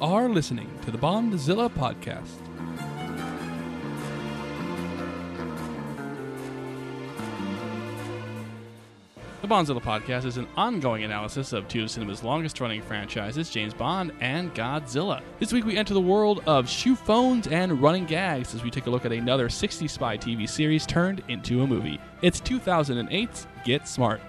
Are listening to the Bondzilla podcast. The Bondzilla podcast is an ongoing analysis of two of cinema's longest running franchises, James Bond and Godzilla. This week we enter the world of shoe phones and running gags as we take a look at another 60 spy TV series turned into a movie. It's 2008's Get Smart.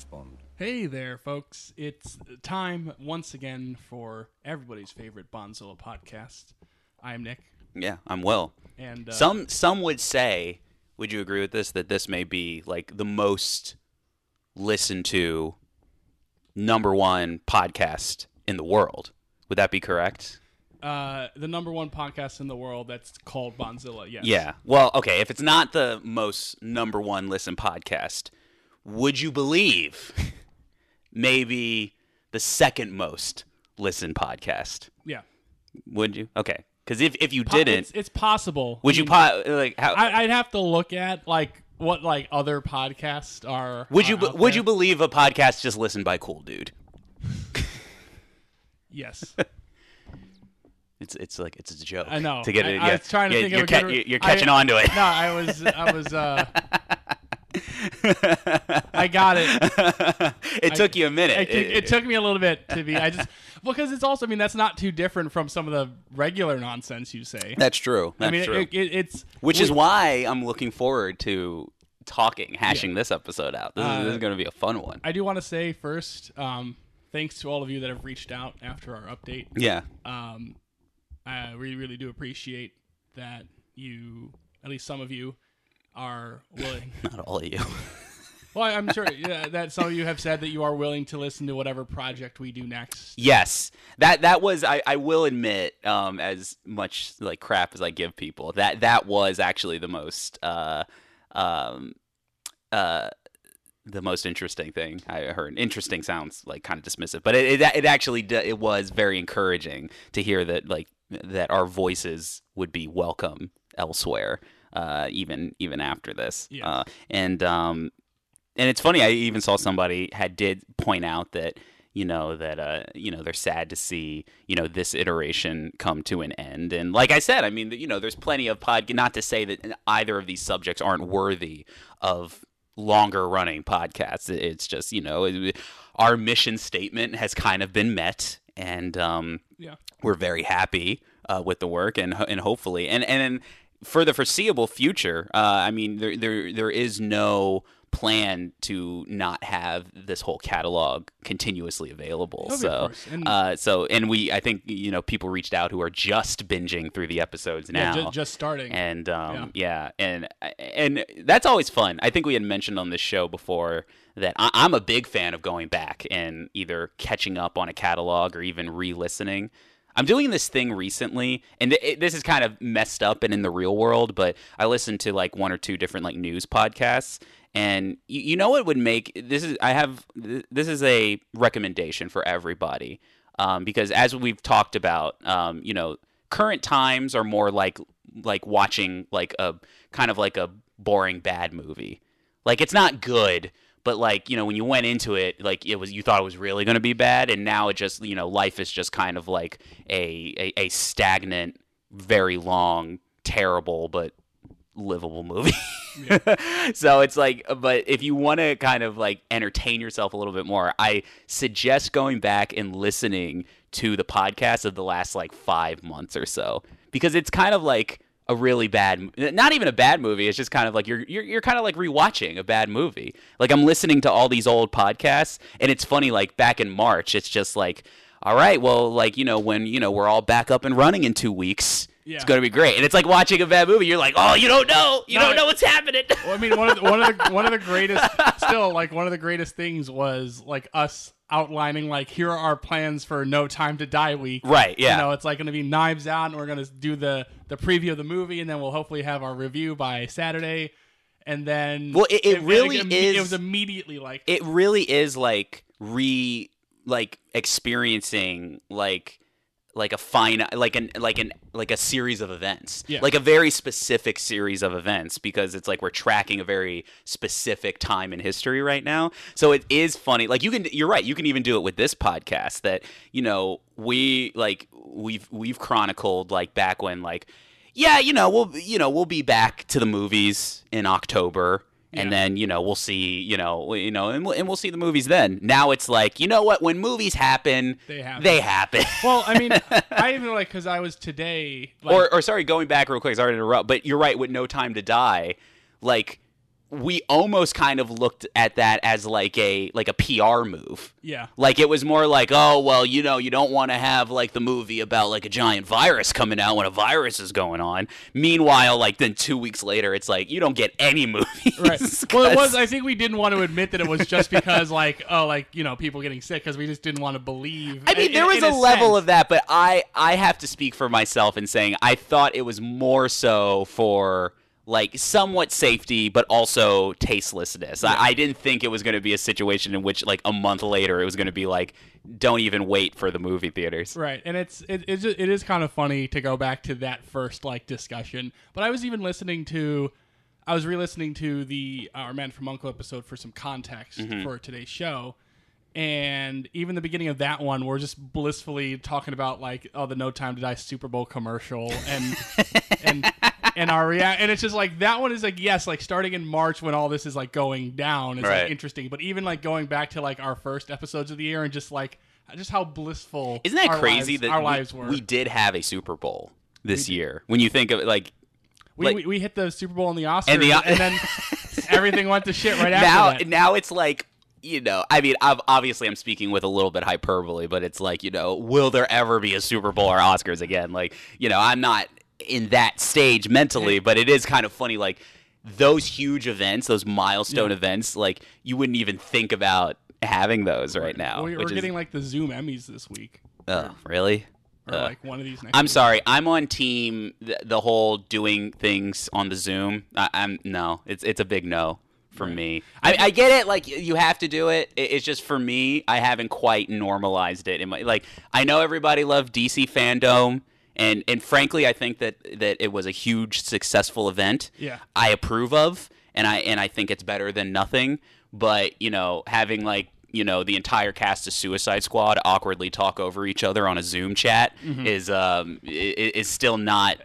James Bond. Hey there, folks. It's time once again for everybody's favorite Bondzilla podcast. I am Nick, Yeah, I'm Will. and uh, Some some would say, would you agree with this that this may be like the most listened to number one podcast in the world? Would that be correct? uh, the number one podcast in the world that's called Bondzilla. Yes. Yeah. Well, okay, if it's not the most number one listen podcast, would you believe maybe the second most listened podcast? Yeah. Would you? Okay. Cuz if if you Po- didn't, it's, it's possible. would you po- like how I, I'd have to look at like what like other podcasts are. would you are would there. you believe a podcast just listened by cool dude? Yes. It's it's like it's a joke. I know. To get I- it, I yeah. was trying to Yeah, think you're, of a good ca- re- you're- you're I- catching on to it. No, I was I was uh I got it. it took you a minute. It, it, it took me a little bit to be. I just because it's also. I mean, that's not too different from some of the regular nonsense you say. That's true. That's I mean, true. It, it, it's Which we- is why I'm looking forward to talking, hashing this episode out. This, is, this Uh, is going to be a fun one. I do want to say first, um, thanks to all of you that have reached out after our update. Yeah. Um, I really, really do appreciate that you, at least some of you, are willing. Not all of you. well, I'm sure yeah, that some of you have said that you are willing to listen to whatever project we do next. yes. That that was I, I will admit, um, as much like crap as I give people, that that was actually the most uh um uh the most interesting thing I heard. Interesting sounds like kind of dismissive, but it it, it actually it was very encouraging to hear that like that our voices would be welcome elsewhere, uh, even even after this. Yes. Uh, and um, and it's funny. I even saw somebody had did point out that you know that uh you know they're sad to see you know this iteration come to an end and like i said i mean you know there's plenty of pod not to say that either of these subjects aren't worthy of longer running podcasts it's just you know it- our mission statement has kind of been met and um Yeah. we're very happy uh, with the work and and hopefully and and for the foreseeable future uh, I mean there there there is no plan to not have this whole catalog continuously available Oh, so. And- uh, so and we I think you know people reached out who are just binging through the episodes now ju- just starting. and um, yeah. and and that's always fun. I think we had mentioned on this show before that I, I'm a big fan of going back and either catching up on a catalog or even re-listening. I'm doing this thing recently, and it, this is kind of messed up and in the real world. But I listened to like one or two different like news podcasts, and you, you know what would make this is I have th- this is a recommendation for everybody um, because as we've talked about, um, you know, current times are more like like watching like a kind of like a boring bad movie. Like it's not good, but like you know when you went into it, like it was you thought it was really going to be bad, and now it just you know life is just kind of like a a, a stagnant, very long, terrible but livable movie. so it's like, but if you want to kind of like entertain yourself a little bit more, I suggest going back and listening to the podcast of the last like five months or so because it's kind of like a really bad, not even a bad movie. It's just kind of like you're you're, you're kind of like rewatching a bad movie. Like I'm listening to all these old podcasts, and it's funny. Like back in March, it's just like. All right, well, like you know, when you know we're all back up and running in two weeks, Yeah. it's gonna be great. And it's like watching a bad movie. You're like, oh, you don't know, you No, don't know what's happening. Well, I mean, one of the, one of the one of the greatest, still like one of the greatest things was like us outlining like here are our plans for No Time to Die week. Right, yeah. You know, it's like going to be Knives Out, and we're going to do the the preview of the movie, and then we'll hopefully have our review by Saturday, and then Well, it- it really imme- is- It was immediately like it really is like re like experiencing like like a fine like an like an like a series of events. Yeah. like a very specific series of events because it's like we're tracking a very specific time in history right now. So it is funny. Like you can you're right. You can even do it with this podcast that you know we like we've we've chronicled like back when like yeah you know we'll you know we'll be back to the movies in october and Yeah. then you know we'll see you know you know and we'll, and we'll see the movies then now it's like you know what when movies happen They happen. they happen Well, I mean, I even like because I was today. Like, or, or sorry, going back real quick, sorry to interrupt, but you're right. With No Time to Die, like we almost kind of looked at that as like a like a PR move. yeah, Like it was more like, oh well, you know, you don't want to have like the movie about like a giant virus coming out when a virus is going on. Meanwhile, like then two weeks later, it's like you don't get any movies. right. Well, it was. I think we didn't want to admit that it was just because, like, oh, like you know, people getting sick because we just didn't want to believe. I mean, in- there was in a, level of that, but I I have to speak for myself in saying I thought it was more so for like somewhat safety, but also tastelessness. I, I didn't think it was going to be a situation in which like a month later it was going to be like, don't even wait for the movie theaters. Right, and it's it it's just, it is kind of funny to go back to that first like discussion. But I was even listening to, I was re-listening to the uh, our Man from Uncle episode for some context Mm-hmm. for today's show, and even the beginning of that one, we're just blissfully talking about like oh the No Time to Die Super Bowl commercial and and and our react, and it's just like that one is like yes, like starting in March when all this is like going down is Right. like interesting, but even like going back to like our first episodes of the year and just like just how blissful Isn't that our crazy lives- that our we, lives were. we did have a Super Bowl this year? When you think of it, like We, like- we, we hit the Super Bowl and the Oscars, And and, then everything went to shit right after now that. now it's like you know i mean I've, obviously i'm speaking with a little bit hyperbole but it's like you know will there ever be a super bowl or oscars again like you know i'm not in that stage mentally but it is kind of funny like those huge events those milestone Yeah. events like you wouldn't even think about having those right now we, we're is- getting like the Zoom Emmys this week, Ugh, really or Ugh. like one of these next. I'm week. sorry. I'm on team the, the whole doing things on the Zoom. I, I'm no. It's it's a big no for me. I, I get it. Like you have to do it. It- It's just for me. I haven't quite normalized it. In my like, I know everybody loved DC fandom, and and frankly, I think that that it was a huge successful event. Yeah. I approve of, and I and I think it's better than nothing. But you know, having like you know the entire cast of Suicide Squad awkwardly talk over each other on a Zoom chat is um is still not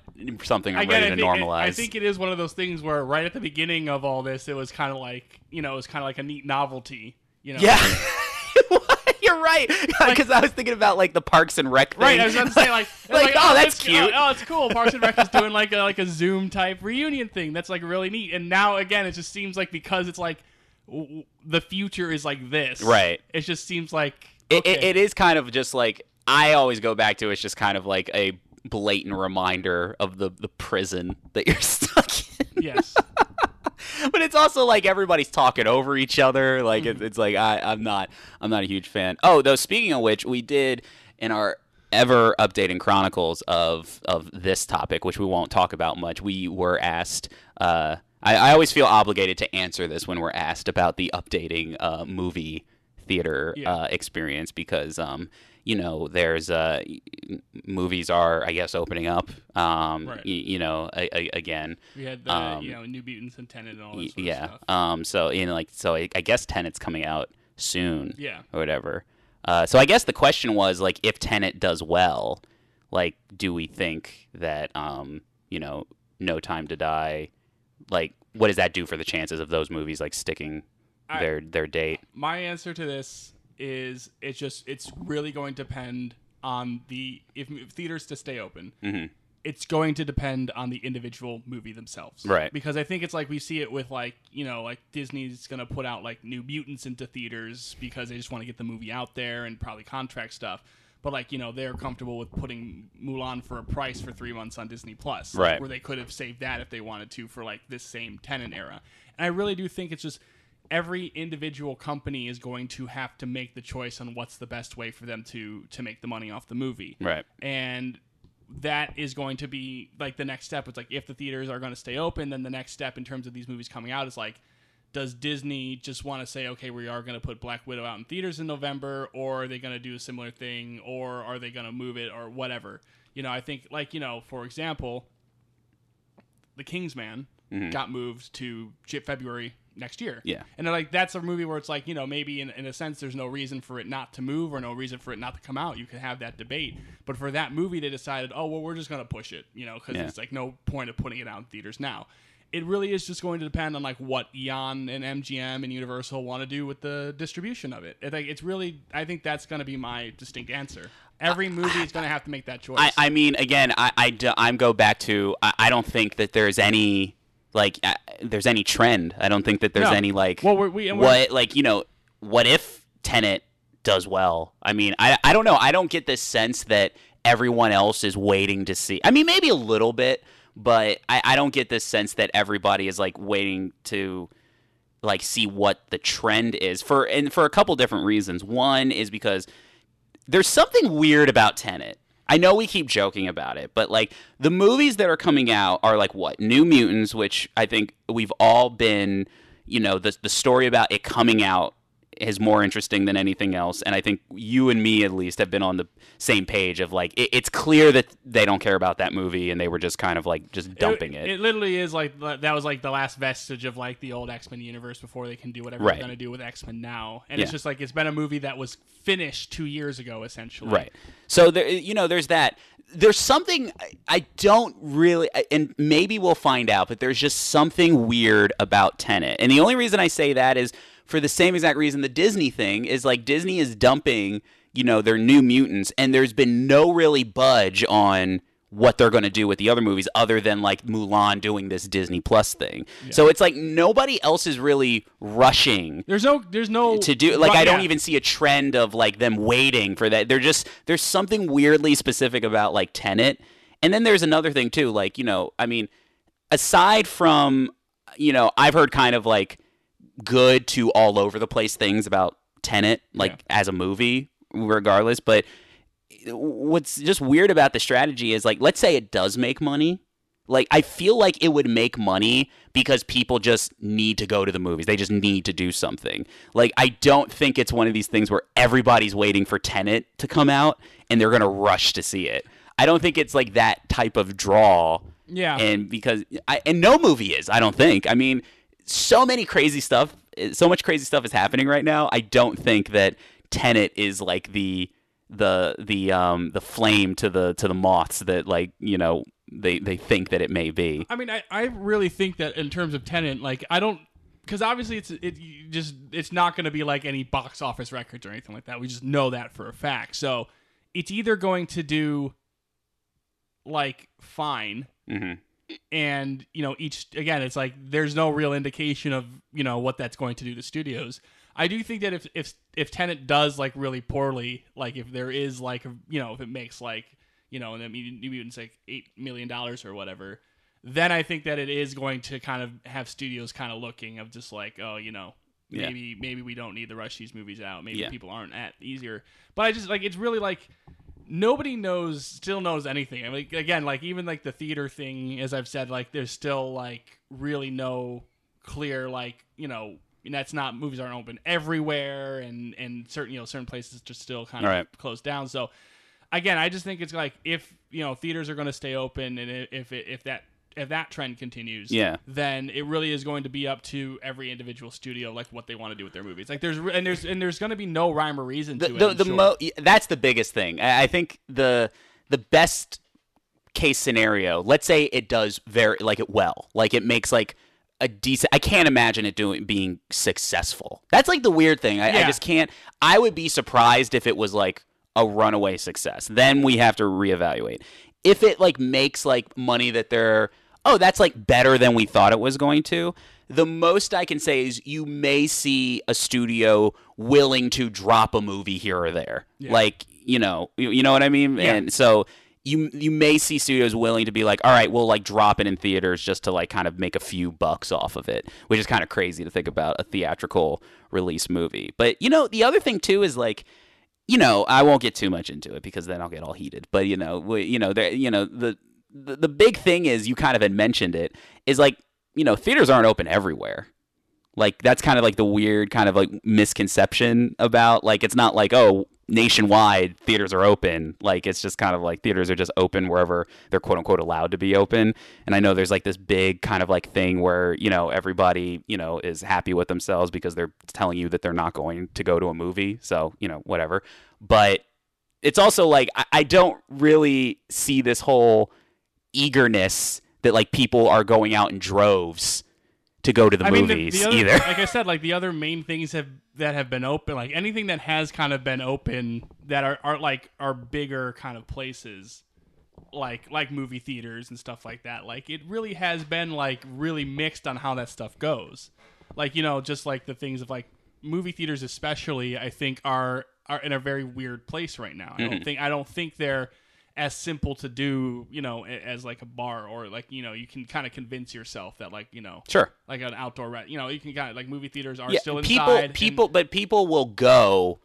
something I'm I ready to normalize. I think it is one of those things where right at the beginning of all this, it was kind of like you know, it was kind of like a neat novelty. You know, yeah. You're right, because I was thinking about like the Parks and Rec thing. Right, I was about to say like, it's Like, oh, oh, that's it's- cute. Oh, oh, it's cool. Parks and Rec is doing like a like a Zoom type reunion thing. That's like really neat. And now again, it just seems like because it's like the future is like this. Right. It just seems like It, it, it is kind of just like I always go back to. It's just kind of like a blatant reminder of the the prison that you're stuck in. yes. but it's also like everybody's talking over each other. Like Mm-hmm. it's, it's like I, I'm not I'm not a huge fan. Oh, though speaking of which, we did in our ever updating chronicles of of this topic, which we won't talk about much. We were asked. Uh, I, I always feel obligated to answer this when we're asked about the updating uh, movie theater Yeah. uh, experience because um, you know there's uh, movies are I guess opening up. Um, Right. y- you know a, a, again. We had the Um, you know New Mutants and Tenet and all that yeah. Um. So you know, like, so I, I guess Tenet's coming out soon. Yeah. Or whatever. Uh. So I guess the question was like, if Tenet does well, like, do we think that um, you know, No Time to Die, like, what does that do for the chances of those movies like sticking I- their their date? My answer to this is it's just it's really going to depend on the if, if theaters to stay open. Mhm. It's going to depend on the individual movie themselves, Right. Because I think it's like we see it with like you know like Disney's gonna put out like New Mutants into theaters because they just want to get the movie out there and probably contract stuff. But like you know they're comfortable with putting Mulan for a price for three months on Disney Plus, Right. Where they could have saved that if they wanted to for like this same Tenet era. And I really do think it's just every individual company is going to have to make the choice on what's the best way for them to to make the money off the movie. Right. And that is going to be like the next step. It's like if the theaters are going to stay open, then the next step in terms of these movies coming out is like does Disney just want to say, okay, we are going to put Black Widow out in theaters in November, or are they going to do a similar thing, or are they going to move it, or whatever? You know, I think, like, you know, for example, The Kingsman Mm-hmm. got moved to February next year. Yeah. And like, that's a movie where it's like, you know, maybe in, in a sense, there's no reason for it not to move or no reason for it not to come out. You can have that debate. But for that movie, they decided, oh, well, we're just going to push it, you know, because Yeah. it's like no point of putting it out in theaters now it really is just going to depend on like what Eon and MGM and Universal want to do with the distribution of it. I think it's really, I think that's going to be my distinct answer. Every movie is going to have to make that choice. I, I mean, again, I I'm go back to I, I don't think that there's any like uh, there's any trend. I don't think that there's No. any like Well, we're- we- we're- what like you know what if Tenet does well? I mean, I I don't know. I don't get this sense that everyone else is waiting to see. I mean, maybe a little bit, but I, I don't get this sense that everybody is like waiting to like see what the trend is for and for a couple different reasons. One is because there's something weird about Tenet. I know we keep joking about it, but like the movies that are coming out are like what? New Mutants, which I think we've all been, you know, the the story about it coming out is more interesting than anything else. And I think you and me at least have been on the same page of like it, it's clear that they don't care about that movie and they were just kind of like just dumping it. It literally is like that was like the last vestige of like the old X Men universe before they can do whatever Right. they're going to do with X Men now. And Yeah. it's just like it's been a movie that was finished two years ago, essentially. Right. So there, you know, there's that. There's something I don't really, and maybe we'll find out, but there's just something weird about Tenet. And the only reason I say that is for the same exact reason the Disney thing is like Disney is dumping, you know, their new mutants, and there's been no really budge on what they're going to do with the other movies other than like Mulan doing this Disney Plus thing. So it's like nobody else is really rushing There's no, there's no to do like Right, I don't yeah. even see a trend of like them waiting for that. They're just there's something weirdly specific about like Tenet. And then there's another thing too, like, you know, I mean, aside from you know, I've heard kind of like good to all over the place things about Tenet, like as a movie, regardless. But what's just weird about the strategy is like, let's say it does make money. Like, I feel like it would make money because people just need to go to the movies. They just need to do something. Like, I don't think it's one of these things where everybody's waiting for Tenet to come out and they're going to rush to see it. I don't think it's like that type of draw. Yeah. And because, I, and no movie is, I don't think. I mean, so many crazy stuff, so much crazy stuff is happening right now. I don't think that Tenet is like the the the um the flame to the to the moths that like you know they they think that it may be. I mean, I, I really think that in terms of Tenet, like I don't, because obviously it's it just it's not going to be like any box office records or anything like that. We just know that for a fact. So it's either going to do like fine, Mhm. And you know each again, it's like there's no real indication of you know what that's going to do to studios. I do think that if if if Tenet does like really poorly, like if there is like you know if it makes like you know and then New Mutants like eight million dollars or whatever, then I think that it is going to kind of have studios kind of looking of just like oh you know Yeah. maybe maybe we don't need to rush these movies out maybe Yeah. people aren't at easier but I just like it's really like nobody knows still knows anything I mean again like even like the theater thing as I've said like there's still like really no clear like you know and that's not movies aren't open everywhere and and certain you know certain places just still kind of Right. closed down so again I just think it's like if you know theaters are going to stay open and if it, if that if that trend continues Yeah. then it really is going to be up to every individual studio like what they want to do with their movies like there's and there's and there's going to be no rhyme or reason The to it the, I'm the sure. mo- that's the biggest thing. I think the the best case scenario. Let's say it does very like it well, like it makes like a decent. I can't imagine it doing being successful. That's like the weird thing. I, I just can't. I would be surprised if it was like a runaway success. Then we have to reevaluate. If it like makes like money that they're oh that's like better than we thought it was going to. The most I can say is you may see a studio willing to drop a movie here or there. Like, you know, you, you know what I mean? Yeah. And so you you may see studios willing to be like, all right, we'll like drop it in theaters just to like kind of make a few bucks off of it, which is kind of crazy to think about a theatrical release movie. But you know, the other thing too is like, you know, I won't get too much into it because then I'll get all heated. But you know, we, you know, there, you know, the, the the big thing is you kind of had mentioned it is like, you know, theaters aren't open everywhere. Like that's kind of like the weird kind of like misconception about like it's not like oh nationwide theaters are open. Like it's just kind of like theaters are just open wherever they're quote unquote allowed to be open. And i know there's like this big kind of like thing where you know everybody you know is happy with themselves because they're telling you that they're not going to go to a movie. So you know whatever. But it's also like I, I don't really see this whole eagerness that like people are going out in droves to go to the I mean, movies the, the other, either. like I said, like the other main things have that have been open, like anything that has kind of been open that are, are like are bigger kind of places, like like movie theaters and stuff like that. Like it really has been like really mixed on how that stuff goes. Like you know, just like the things of like movie theaters, especially, I think are are in a very weird place right now. I Mm-hmm. don't think I don't think they're as simple to do, you know, as like a bar or like you know you can kind of convince yourself that like you know sure. like an outdoor re- you know you can kind of like movie theaters are Yeah, still people inside people and- but people will go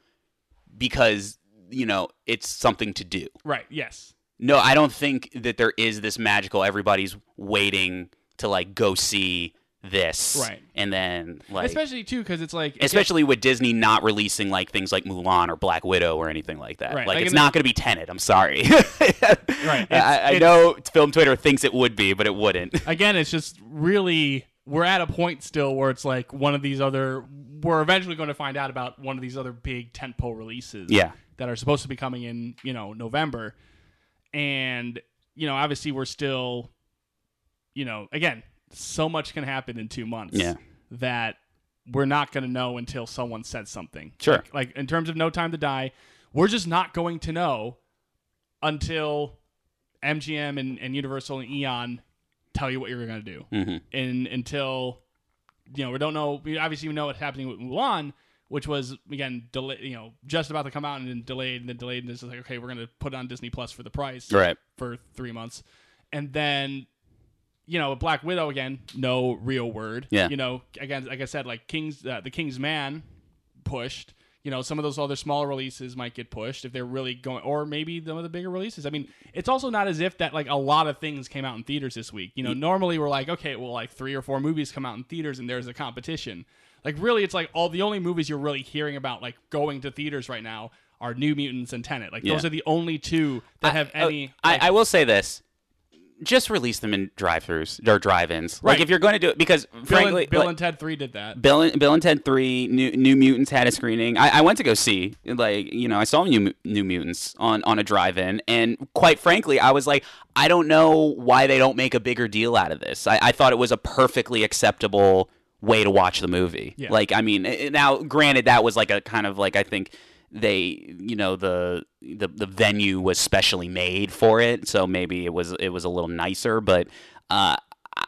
because you know it's something to do. right yes No, I don't think that there is this magical everybody's waiting to like go see this. Right. And then like especially too because it's like especially with Disney not releasing like things like Mulan or Black Widow or anything like that. Right, Like, like it's not going to be Tenet. I'm sorry. Right, I, it's- I it's- know film Twitter thinks it would be, but it wouldn't. again it's just really we're at a point still where it's like one of these other we're eventually going to find out about one of these other big tentpole releases Yeah. that are supposed to be coming in you know November and you know obviously we're still you know again so much can happen in two months Yeah. that we're not going to know until someone says something Sure. like, like in terms of no time to die we're just not going to know until mgm and, and universal and eon tell you what you're going to do hmm and until you know we don't know we obviously know what's happening with Mulan which was again delayed you know just about to come out and then delayed and then delayed and it's like okay we're going to put it on Disney Plus for the price Right. for 3 months and then you know Black Widow again no real word. Yeah. you know again like I said like King's uh, the King's Man pushed you know some of those other smaller releases might get pushed if they're really going or maybe some of the bigger releases. I mean it's also not as if that like a lot of things came out in theaters this week. You know normally we're like okay well like three or four movies come out in theaters and there's a competition. Like really it's like all the only movies you're really hearing about like going to theaters right now are new mutants and tenet. Like those are the only two that have Uh, any I, I will say this. Just release them in drive-throughs or drive-ins. Right. Like if you're going to do it, because bill, frankly, and, bill like, and ted 3 did that Bill and, Bill and Ted Three, New, New Mutants had a screening. I, I went to go see, like you know, I saw New New Mutants on on a drive-in, and quite frankly, I was like, I don't know why they don't make a bigger deal out of this. I, I thought it was a perfectly acceptable way to watch the movie. Yeah. Like, I mean, eh, now granted, that was like a kind of like I think they you know the the the venue was specially made for it. So maybe it was it was a little nicer but uh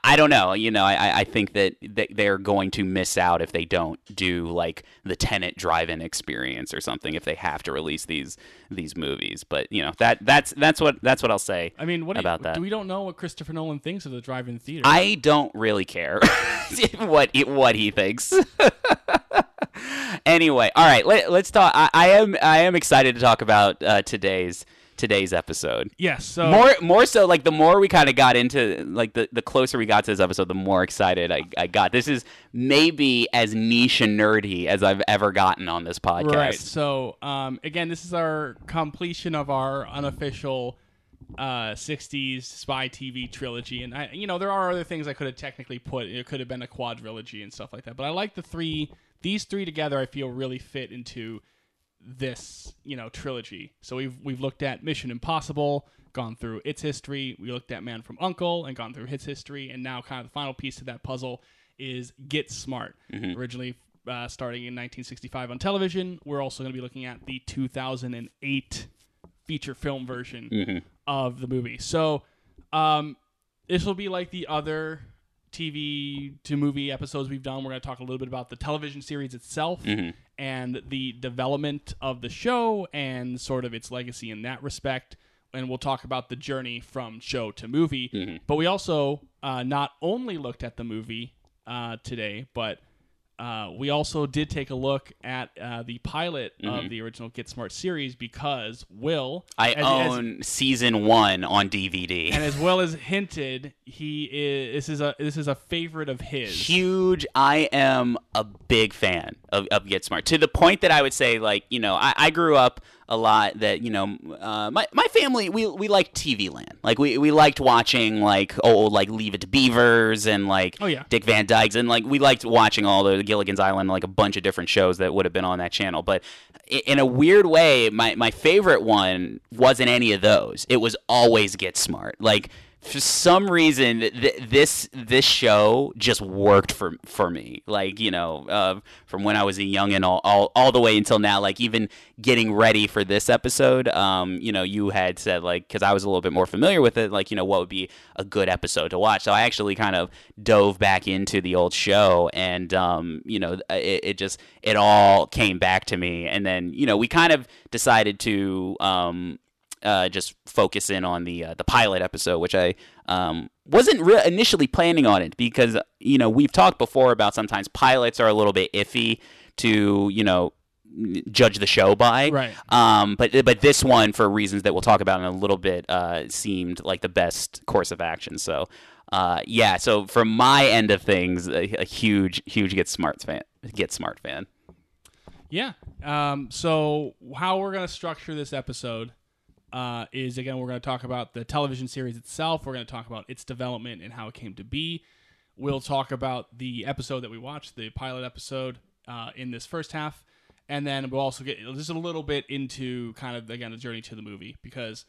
I don't know. You know, I, I think that they- they're going to miss out if they don't do like the Tenet drive-in experience or something. If they have to release these these movies, but you know that that's that's what that's what I'll say. i mean what do you- about that. we don't know what christopher nolan thinks of the drive-in theater I don't really care what he, what he thinks. anyway, all right, let, let's talk. I, I am I am excited to talk about uh, today's today's episode. yes so more more so like the more we kind of got into like the, the closer we got to this episode the more excited I, I got this is maybe as niche and nerdy as i've ever gotten on this podcast Right. So, um, again, this is our completion of our unofficial uh, 60s spy TV trilogy. And, I, you know, there are other things I could have technically put. It could have been a quadrilogy and stuff like that. But I like the three, these three together, I feel really fit into this, you know, trilogy. So we've, we've looked at Mission Impossible, gone through its history. We looked at Man from Uncle and gone through his history. And now, kind of the final piece to that puzzle is Get Smart. Originally uh, starting in 1965 on television. We're also going to be looking at the 2008 feature film version of the movie. So, um, this will be like the other TV to movie episodes we've done. We're going to talk a little bit about the television series itself and the development of the show and sort of its legacy in that respect. And we'll talk about the journey from show to movie. But we also uh, not only looked at the movie uh, today, but Uh, we also did take a look at uh, the pilot Mm-hmm. of the original Get Smart series because Will, I as- as- own season one on DVD. and as well as hinted, he is this is a this is a favorite of his. huge. I am a big fan of, of Get Smart to the point that I would say, like, you know, I, I grew up a lot that, you know, uh, my, my family, we, we liked TV Land. Like, we, we liked watching, like, oh, like Leave It to Beavers and, like, Oh, yeah. Dick Van Dyke's. And, like, we liked watching all the Gilligan's Island, like, a bunch of different shows that would have been on that channel. But in a weird way, my, my favorite one wasn't any of those. It was always Get Smart. Like, for some reason th- this this show just worked for for me. Like you know uh, from when I was a young and all, all all the way until now like even getting ready for this episode um you know you had said like cuz I was a little bit more familiar with it like you know what would be a good episode to watch. So I actually kind of dove back into the old show and um you know it, it just it all came back to me. And then you know we kind of decided to um uh, just focus in on the uh, the pilot episode, which I um, wasn't re- initially planning on it because you know we've talked before about sometimes pilots are a little bit iffy to you know judge the show by. Right. Um, but but this one, for reasons that we'll talk about in a little bit, uh, seemed like the best course of action. So. Uh, yeah, so from my end of things, a, a huge, huge Get Smart fan. Get Smart fan. Yeah. Um, so how we're gonna structure this episode uh, is again we're gonna talk about the television series itself. We're gonna talk about its development and how it came to be. We'll talk about the episode that we watched, the pilot episode, uh, in this first half, and then we'll also get just a little bit into kind of again the journey to the movie because.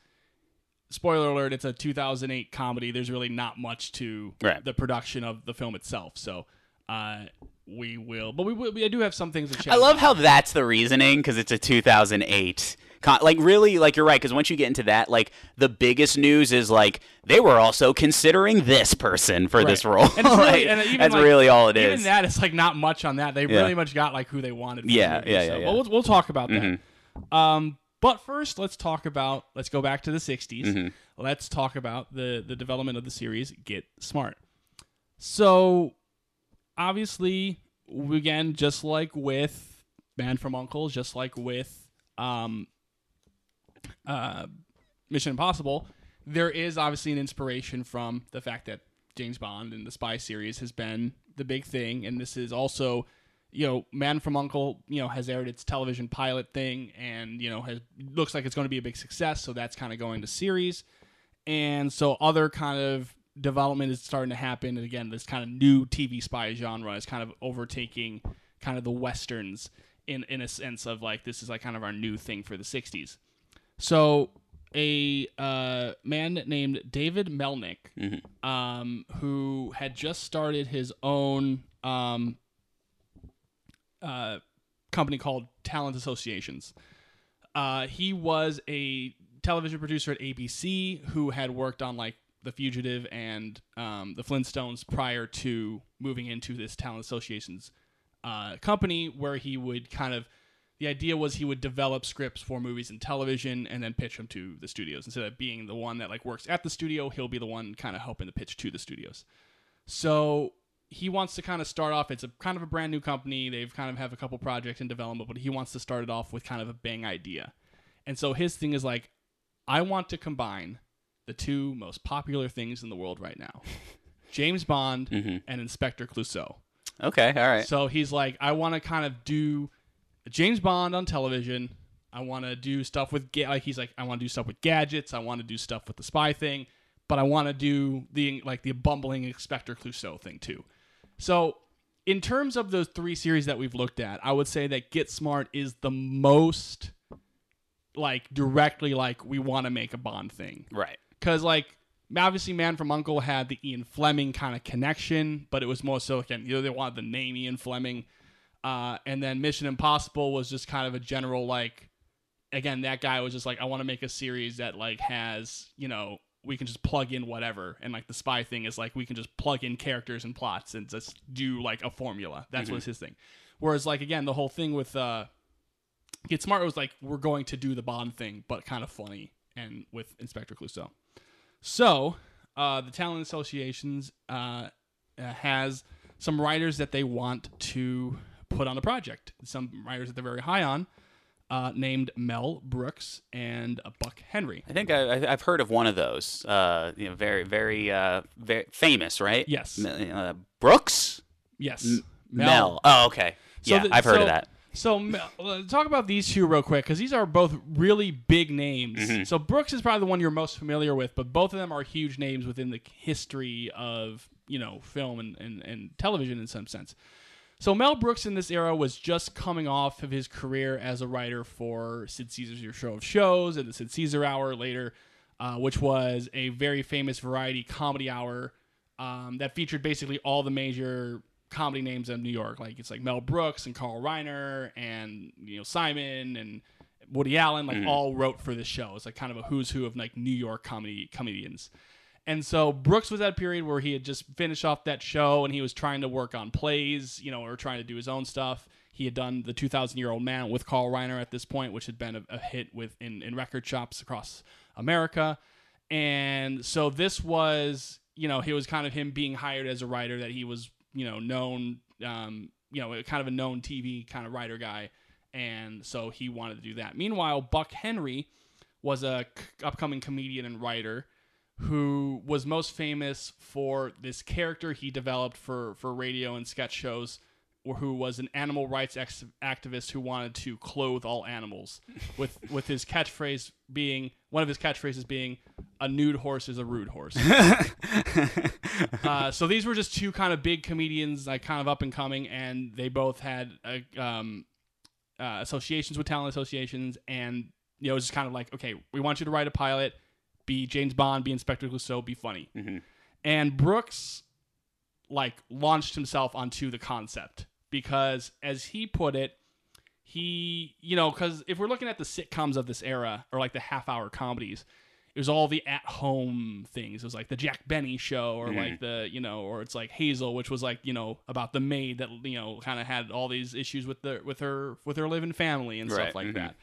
Spoiler alert! It's a 2008 comedy. There's really not much to Right. the production of the film itself. So, uh, we will, but we, will- we I do have some things to chat. I love how that's the reasoning because it's a 2008. Con- like really, like you're right. Because once you get into that, like the biggest news is like they were also considering this person for this role. And really, Like, and even that's like, really all it even is. that, it's like not much on that. They Yeah. really much got like who they wanted. For the Yeah, movie, yeah, so- yeah, But yeah. we'll, we'll talk about Mhm. that. Um, but first, let's talk about. Let's go back to the '60s. Mm-hmm. Let's talk about the the development of the series Get Smart. So, obviously, again, just like with Man from Uncle, just like with um, uh, Mission Impossible, there is obviously an inspiration from the fact that James Bond and the spy series has been the big thing, and this is also, you know, Man from Uncle, you know, has aired its television pilot thing, and you know, has looks like it's going to be a big success, so that's kind of going to series, and so other kind of development is starting to happen, and again, this kind of new TV spy genre is kind of overtaking kind of the westerns in in a sense of like this is like kind of our new thing for the '60s. So a uh, man named David Melnick, um, who had just started his own um, uh, company called Talent Associations. Uh, he was a television producer at ABC who had worked on like The Fugitive and um, The Flintstones prior to moving into this Talent Associations uh, company, where he would kind of the idea was he would develop scripts for movies and television and then pitch them to the studios. Instead of being the one that like works at the studio he'll be the one kind of helping the pitch to the studios. So he wants to kind of start off it's a kind of a brand new company they've kind of have a couple projects in development but he wants to start it off with kind of a bang idea. And so his thing is like i want to combine the two most popular things in the world right now james bond mm-hmm. and inspector clouseau okay, all right. so he's like, I want to kind of do James Bond on television. I want to do stuff with ga- like he's like, I want to do stuff with gadgets. I want to do stuff with the spy thing, but I want to do the like the bumbling Inspector Clouseau thing too. So in terms of those three series that we've looked at, I would say that Get Smart is the most like directly like we want to make a Bond thing right. Because like obviously man from uncle had the ian fleming kind of connection but it was more so again you know they wanted the name ian fleming. Uh, and then mission impossible was just kind of a general like again that guy was just like i want to make a series that like has you know we can just plug in whatever. And like the spy thing is like we can just plug in characters and plots and just do like a formula. That's was his thing. Whereas like again the whole thing with uh Get Smart was like we're going to do the Bond thing, but kind of funny, and with Inspector Clouseau. So uh, the talent associations uh, uh, has some writers that they want to put on the project. Some writers that they're very high on, uh, named Mel Brooks and Buck Henry. I think I, I've heard of one of those. Uh, you know, very, very, uh, very famous, right? Yes. M- Uh, Brooks. Yes, Mel. Oh, okay. So yeah, the- I've heard so- of that. So uh, talk about these two real quick because these are both really big names. Mm-hmm. So Brooks is probably the one you're most familiar with, but both of them are huge names within the history of you know film and, and, and television in some sense. So Mel Brooks in this era was just coming off of his career as a writer for Sid Caesar's Your Show of Shows and the Sid Caesar Hour later, uh, which was a very famous variety comedy hour um, that featured basically all the major comedy names of New York. Like it's like Mel Brooks and Carl Reiner and you know Simon and Woody Allen, like mm. all wrote for this show. It's like kind of a who's who of like New York comedy comedians. And so Brooks was at a period where he had just finished off that show and he was trying to work on plays, you know, or trying to do his own stuff. He had done the 2,000 Year Old Man with Carl Reiner at this point, which had been a, a hit with in, in record shops across America. And so this was, you know, he was kind of him being hired as a writer that he was, you know, known, um, you know, kind of a known TV kind of writer guy. And so he wanted to do that. Meanwhile, Buck Henry was a c- upcoming comedian and writer who was most famous for this character he developed for for radio and sketch shows who was an animal rights ex- activist who wanted to clothe all animals with with his catchphrase being one of his catchphrases being a nude horse is a rude horse. Uh, so these were just two kind of big comedians like kind of up and coming and they both had uh, um, uh, associations with talent associations and you know it was just kind of like okay we want you to write a pilot be James Bond, be Inspector Clouseau, be funny. And Brooks like launched himself onto the concept because as he put it, he, you know, cuz if we're looking at the sitcoms of this era or like the half-hour comedies, it was all the at-home things. It was like the Jack Benny show or like the, you know, or it's like Hazel which was like, you know, about the maid that, you know, kind of had all these issues with the with her with her living family and Right, stuff like mhm. that.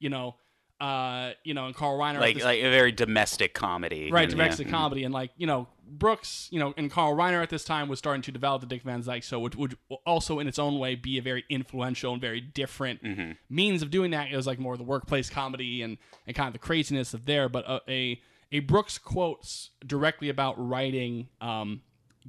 You know, uh, you know, and Carl Reiner Like, this- like a very domestic comedy. right and, domestic yeah. comedy and like you know brooks you know and carl reiner at this time was starting to develop the dick van dyke show which would also in its own way be a very influential and very different Mm-hmm. means of doing that it was like more of the workplace comedy and and kind of the craziness of there but a a, a brooks quotes directly about writing um,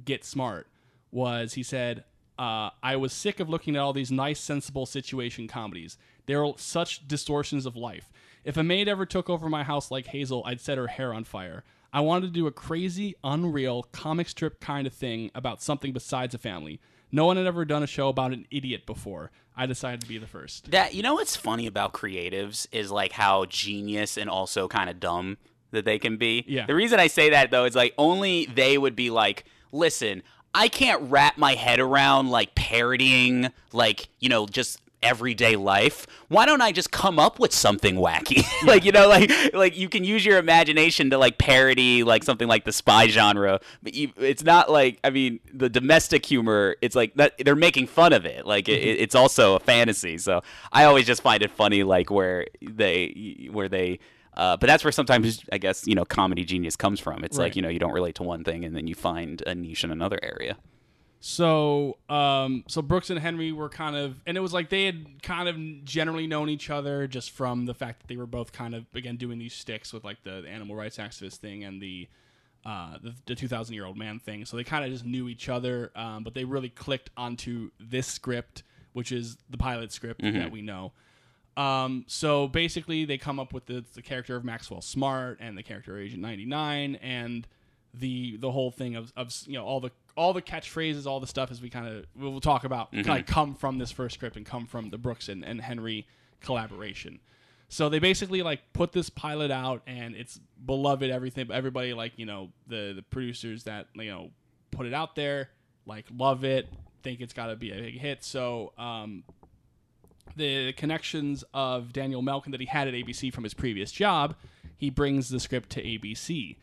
get smart was he said uh, I was sick of looking at all these nice, sensible situation comedies. They're such distortions of life. If a maid ever took over my house like Hazel, I'd set her hair on fire. I wanted to do a crazy, unreal, comic strip kind of thing about something besides a family. No one had ever done a show about an idiot before. I decided to be the first. That you know what's funny about creatives is like how genius and also kind of dumb that they can be. Yeah. The reason I say that though is like only they would be like, listen, I can't wrap my head around like parodying like you know just everyday life why don't i just come up with something wacky like you know like like you can use your imagination to like parody like something like the spy genre but you, it's not like i mean the domestic humor it's like that they're making fun of it like it, it's also a fantasy so i always just find it funny like where they where they uh, but that's where sometimes I guess you know comedy genius comes from. It's Right. like you know you don't relate to one thing and then you find a niche in another area. So, um, so Brooks and Henry were kind of, and it was like they had kind of generally known each other just from the fact that they were both kind of again doing these sticks with like the, the animal rights activist thing and the uh, the, the 2,000 year old man thing. So they kind of just knew each other, um, but they really clicked onto this script, which is the pilot script that we know. Um, so basically, they come up with the, the character of Maxwell Smart and the character of Agent 99 and the the whole thing of, of you know all the all the catchphrases, all the stuff as we kind of we'll talk about kind of come from this first script and come from the Brooks and, and Henry collaboration. So they basically like put this pilot out and it's beloved everything but everybody like, you know, the the producers that, you know, put it out there like love it, think it's got to be a big hit. So, um the connections of Daniel Melnick that he had at ABC from his previous job, he brings the script to ABC.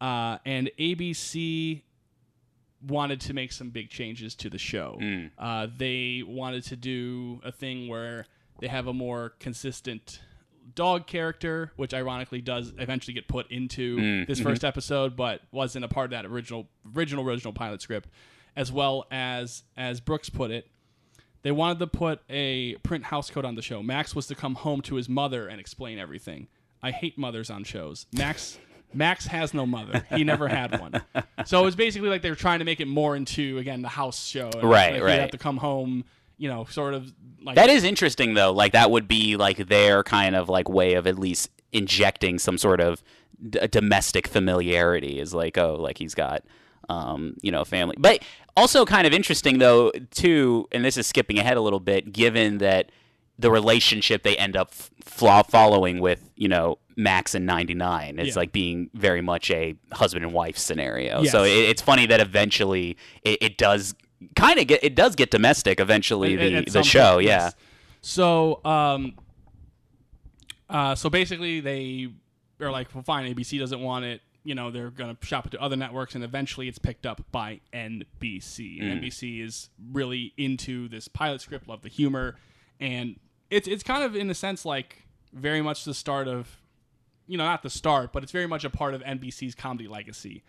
Uh, and ABC wanted to make some big changes to the show. Mm. Uh, they wanted to do a thing where they have a more consistent dog character, which ironically does eventually get put into mm, this mm-hmm. first episode, but wasn't a part of that original original original pilot script. as well as as Brooks put it, they wanted to put a print house code on the show. Max was to come home to his mother and explain everything. I hate mothers on shows. Max Max has no mother. He never had one. So it was basically like they were trying to make it more into again the house show. And Right, like, right. You have to come home, you know, sort of like That is interesting though. Like that would be like their kind of like way of at least injecting some sort of d- domestic familiarity. Is like oh, like he's got um, you know family. But also kind of interesting though too. And this is skipping ahead a little bit, given that the relationship they end up flaw following with you know Max and 99 it's Yeah. like being very much a husband and wife scenario Yes. so it, it's funny that eventually it, it does kind of get it does get domestic eventually At- the, at the show point, yeah yes. So, um, uh, so basically, they are like, well, fine, ABC doesn't want it. You know, they're going to shop it to other networks, and eventually, it's picked up by NBC. And NBC is really into this pilot script, love the humor, and it's it's kind of in a sense like very much the start of, you know, not the start, but it's very much a part of NBC's comedy legacy.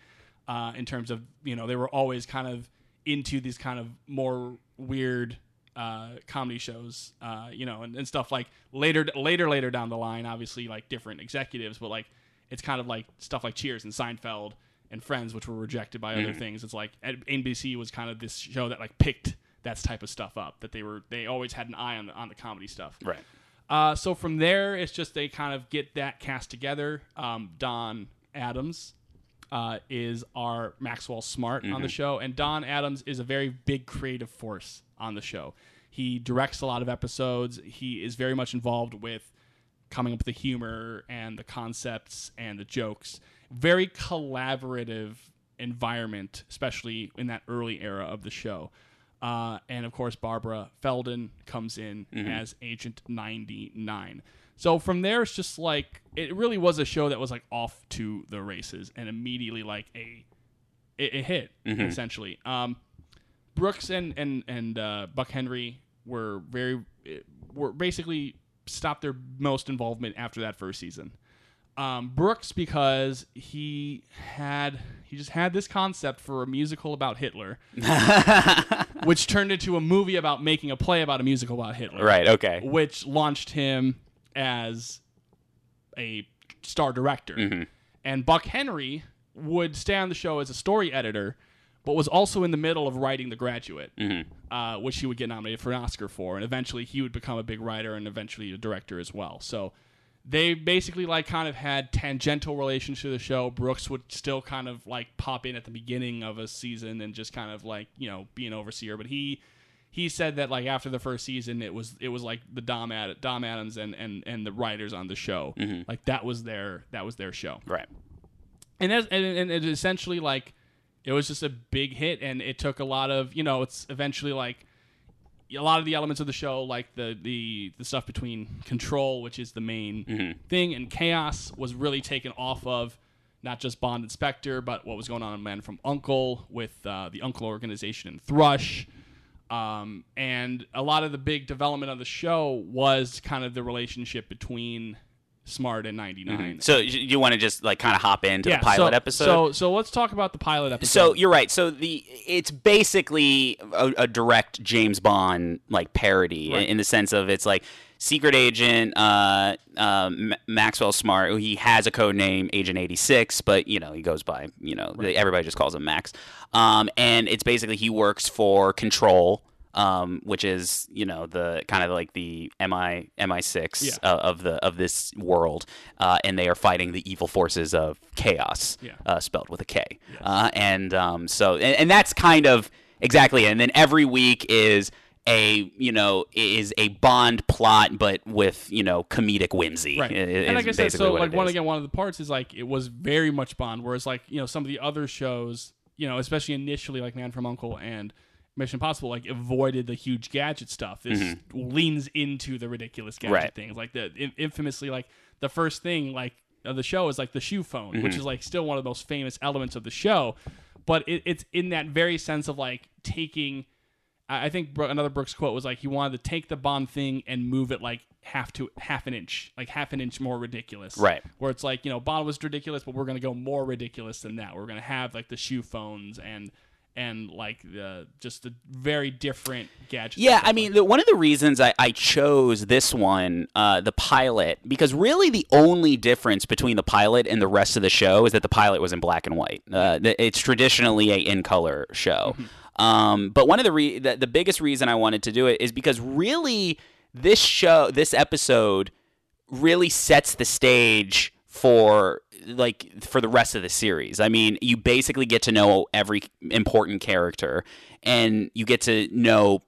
Uh, in terms of you know, they were always kind of into these kind of more weird uh, comedy shows, uh, you know, and, and stuff like later, later, later down the line, obviously like different executives, but like it's kind of like stuff like Cheers and Seinfeld and Friends, which were rejected by other things. It's like NBC was kind of this show that like picked that type of stuff up. That they were they always had an eye on the on the comedy stuff. right Uh, so from there, it's just they kind of get that cast together. Um, Don Adams uh, is our Maxwell Smart on the show, and Don Adams is a very big creative force on the show. He directs a lot of episodes. He is very much involved with coming up with the humor and the concepts and the jokes. Very collaborative environment, especially in that early era of the show. Uh, and of course, Barbara Feldon comes in as Agent 99. So from there, it's just like it really was a show that was like off to the races and immediately like a it, it hit essentially. Um, Brooks and and and uh, Buck Henry were very were basically stopped their most involvement after that first season. Um, Brooks because he had he just had this concept for a musical about Hitler, which turned into a movie about making a play about a musical about Hitler right okay which launched him as a star director. And Buck Henry would stay on the show as a story editor, but was also in the middle of writing The Graduate, uh, which he would get nominated for an Oscar for. And eventually he would become a big writer and eventually a director as well. So they basically like kind of had tangential relations to the show. Brooks would still kind of like pop in at the beginning of a season and just kind of like, you know, be an overseer. But he he said that like after the first season it was it was like the Don Ad- Don Adams and, and and the writers on the show. Mm-hmm. Like that was their that was their show right and that's, and, and it essentially like it was just a big hit and it took a lot of you know it's eventually like a lot of the elements of the show like the the, the stuff between control which is the main thing and chaos was really taken off of not just bond and spectre but what was going on in man from uncle with uh, the uncle organization and thrush. Um, and a lot of the big development of the show was kind of the relationship between smart and 99 so you want to just like kind of hop into the pilot so, episode So, so let's talk about the pilot episode. So you're right. So the it's basically a, a direct James Bond like parody Right. in, in the sense of it's like secret agent uh, um, Maxwell Smart. He has a code name Agent 86, but you know he goes by you know everybody just calls him Max. Um, and it's basically he works for Control. Um, which is you know the kind of like the MI MI6 Yeah. uh, of the of this world, uh, and they are fighting the evil forces of chaos, Yeah. uh, spelled with a K. Uh, and um, so, and, and that's kind of exactly. it. And then every week is a you know is a Bond plot, but with you know comedic whimsy. right, i- and like I said, so like one is. again, one of the parts is like it was very much Bond, whereas like you know some of the other shows, you know, especially initially like Man from Uncle and Mission Impossible, like avoided the huge gadget stuff. This leans into the ridiculous gadget Mm-hmm. Right. things, like the in- infamously like the first thing like of the show is like the shoe phone, which Mm-hmm. is like still one of the most famous elements of the show, but it, it's in that very sense of like taking. I I think another Brooks quote was like he wanted to take the Bond thing and move it like half to half an inch, like half an inch more ridiculous. Right. Where it's like you know Bond was ridiculous, but we're gonna go more ridiculous than that. We're gonna have like the shoe phones and and like the just the very different gadgets. and Yeah, I mean, the, one of the reasons I, I chose this one, uh, the pilot, because really the only difference between the pilot and the rest of the show is that the pilot was in black and white. Uh, it's traditionally a in color show. Um, but one of the, re- the the biggest reason I wanted to do it is because really this show, this episode, really sets the stage for like for the rest of the series. I mean, you basically get to know every important character and you get to know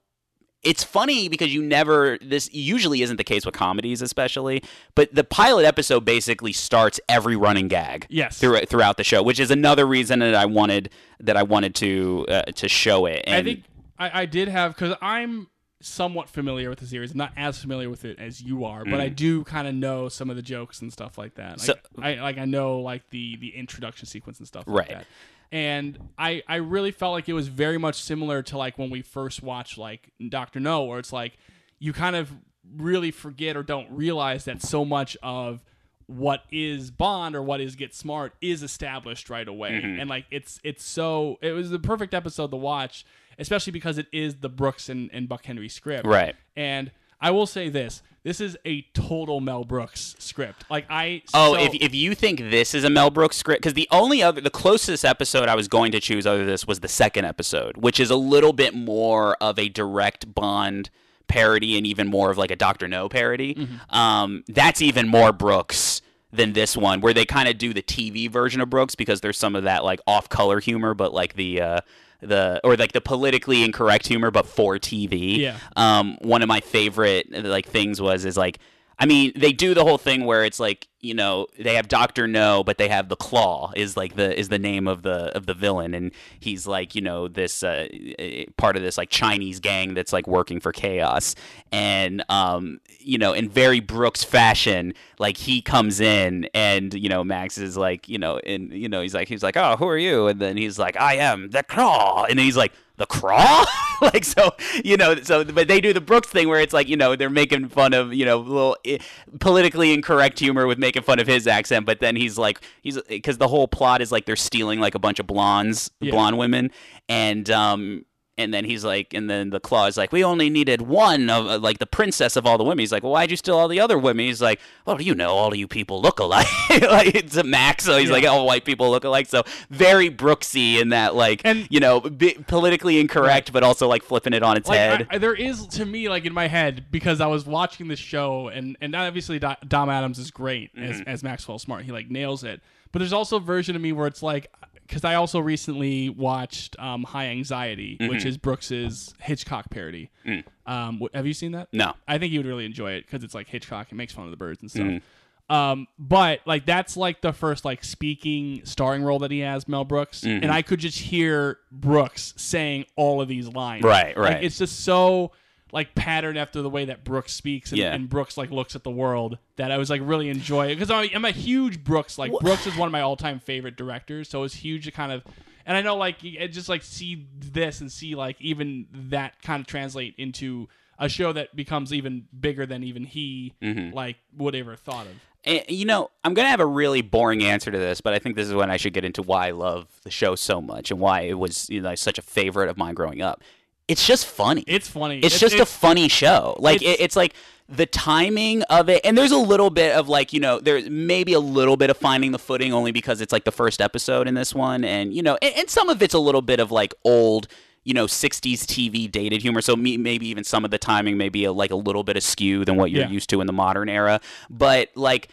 it's funny because you never this usually isn't the case with comedies especially, but the pilot episode basically starts every running gag Yes. through, throughout the show, which is another reason that I wanted that I wanted to uh, to show it. And I think I, I did have because I'm somewhat familiar with the series. I'm not as familiar with it as you are, but I do kind of know some of the jokes and stuff like that. Like, Mm. So- I like I know like the the introduction sequence and stuff like Right. that. And I I really felt like it was very much similar to like when we first watched like Doctor No, where it's like you kind of really forget or don't realize that so much of what is Bond or what is Get Smart is established right away. Mm-hmm. And like it's it's so it was the perfect episode to watch, especially because it is the Brooks and, and Buck Henry script. Right. And I will say this. This is a total Mel Brooks script. Like I Oh, so- if, if you think this is a Mel Brooks script, because the only other, the closest episode I was going to choose other than this was the second episode, which is a little bit more of a direct Bond parody and even more of like a Doctor No parody. Mm-hmm. Um, that's even more Brooks than this one, where they kind of do the TV version of Brooks because there's some of that like off color humor, but like the. Uh, the or like the politically incorrect humor, but for TV. Yeah. Um, one of my favorite like things was is like I mean, they do the whole thing where it's like, you know, they have Doctor No, but they have the Claw is like the is the name of the of the villain, and he's like, you know, this uh, eh, part of this like Chinese gang that's like working for Chaos, and um, you know, in very Brooks fashion, like he comes in, and you know, Max is like, you know, and you know, he's like, he's like, oh, who are you? And then he's like, I am the Claw, and he's like. The craw, like so, you know. So, but they do the Brooks thing where it's like, you know, they're making fun of, you know, little eh, politically incorrect humor with making fun of his accent. But then he's like, he's because the whole plot is like they're stealing like a bunch of blondes, Yeah. blonde women, and um, and then he's like, and then the claw is like, we only needed one of uh, like the princess of all the women. He's like, well, why'd you steal all the other women? He's like, well, you know, all of you people look alike. like it's a Max, so he's like, all white people look alike. So very Brooksy in that, like, And- you know, bi- politically incorrect, but also like flipping it on its like head. I, there is to me like in my head because I was watching the show and and obviously Don Adams is great Mm-hmm. as Maxwell Smart he like nails it but there's also a version of me where it's like because I also recently watched um, High Anxiety Mm-hmm. which is Brooks's Hitchcock parody Mm. um, wh- have you seen that no. I think you would really enjoy it because it's like Hitchcock it makes fun of the birds and stuff Mm-hmm. um, but like that's like the first like speaking starring role that he has Mel Brooks Mm-hmm. and I could just hear Brooks saying all of these lines Right, Like, right. it's just so like patterned after the way that Brooks speaks and, Yeah. and Brooks like looks at the world that I was like really enjoy it because I'm, I'm a huge Brooks like Brooks is one of my all time favorite directors so it's huge to kind of and I know like just like see this and see like even that kind of translate into a show that becomes even bigger than even he Mm-hmm. like would ever thought of. And, you know, I'm going to have a really boring answer to this, but I think this is when I should get into why I love the show so much and why it was you know such a favorite of mine growing up. It's just funny. It's funny. It's, just a funny show. Like it's- it, it's like the timing of it, and there's a little bit of like you know there's maybe a little bit of finding the footing only because it's like the first episode in this one, and you know, and, and some of it's a little bit of like old. You know, '60s TV dated humor. So me, maybe even some of the timing may be a, like a little bit askew than what you're Yeah. used to in the modern era. But like,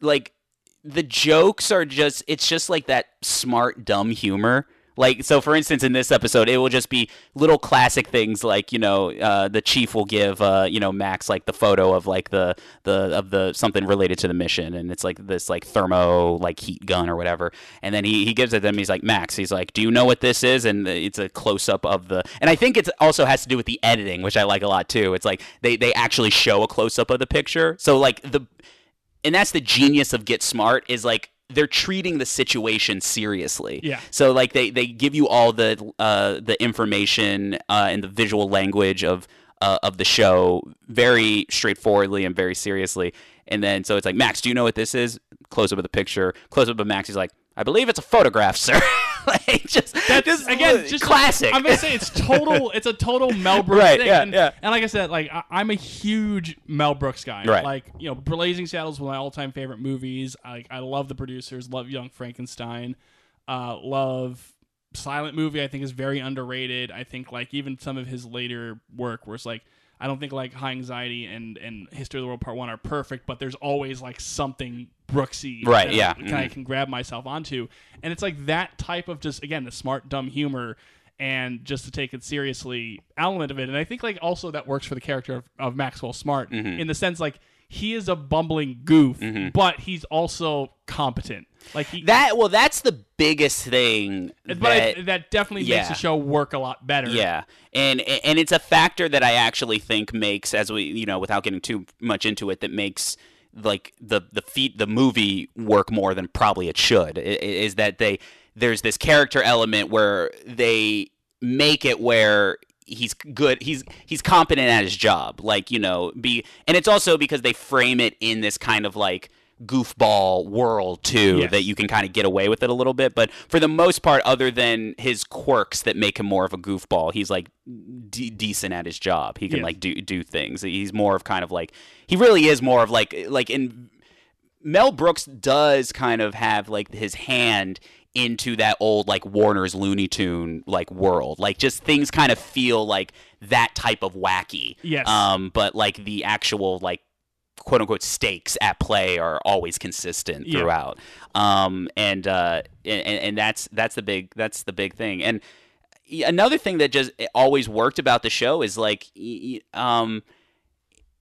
like the jokes are just it's just like that smart dumb humor like so for instance in this episode it will just be little classic things like you know uh, the chief will give uh, you know max like the photo of like the the of the something related to the mission. And it's like this like thermo like heat gun or whatever. And then he, he gives it to them. He's like max he's like do you know what this is? And it's a close-up of the and i think it also has to do with the editing which i like a lot too. It's like they they actually show a close-up of the picture. So like the and that's the genius of Get Smart is like they're treating the situation seriously. Yeah. So like they they give you all the uh, the information uh, and the visual language of uh, of the show very straightforwardly and very seriously. And then so it's like Max, do you know what this is? Close up of the picture. Close up of Max. He's like, I believe it's a photograph, sir. like just That's just again just classic. I'm gonna say it's total. It's a total Mel Brooks Right, thing. yeah, and, yeah. and like I said, like I, I'm a huge Mel Brooks guy. Right. Like you know, Blazing Saddles one of my all time favorite movies. I I love the producers. Love Young Frankenstein. Uh, love Silent Movie. I think is very underrated. I think like even some of his later work, where it's like. I don't think like High Anxiety and, and History of the World Part One are perfect, but there's always like something Brooksy Right, that I- yeah, kind of mhm. can grab myself onto. And it's like that type of just again the smart dumb humor and just to take it seriously element of it. And I think like also that works for the character of, of Maxwell Smart Mm-hmm. in the sense like he is a bumbling goof, mm-hmm. but he's also competent. Like he that well, that's the biggest thing. but that, I, that definitely makes the show work a lot better. Yeah, and and it's a factor that I actually think makes, as we you know, without getting too much into it, that makes like the the feat the movie work more than probably it should. Is that they there's this character element where they make it where he's good he's he's competent at his job like you know be and it's also because they frame it in this kind of like goofball world too Yes. that you can kind of get away with it a little bit but for the most part other than his quirks that make him more of a goofball he's like de- decent at his job he can Yes. like do do things he's more of kind of like he really is more of like like in Mel Brooks does kind of have like his hand into that old like Warner's Looney Tune like world. Like just things kind of feel like that type of wacky. Yes. Um, but like the actual like quote unquote stakes at play are always consistent throughout. Yeah. Um, and uh, and and that's that's the big that's the big thing. And another thing that just always worked about the show is like um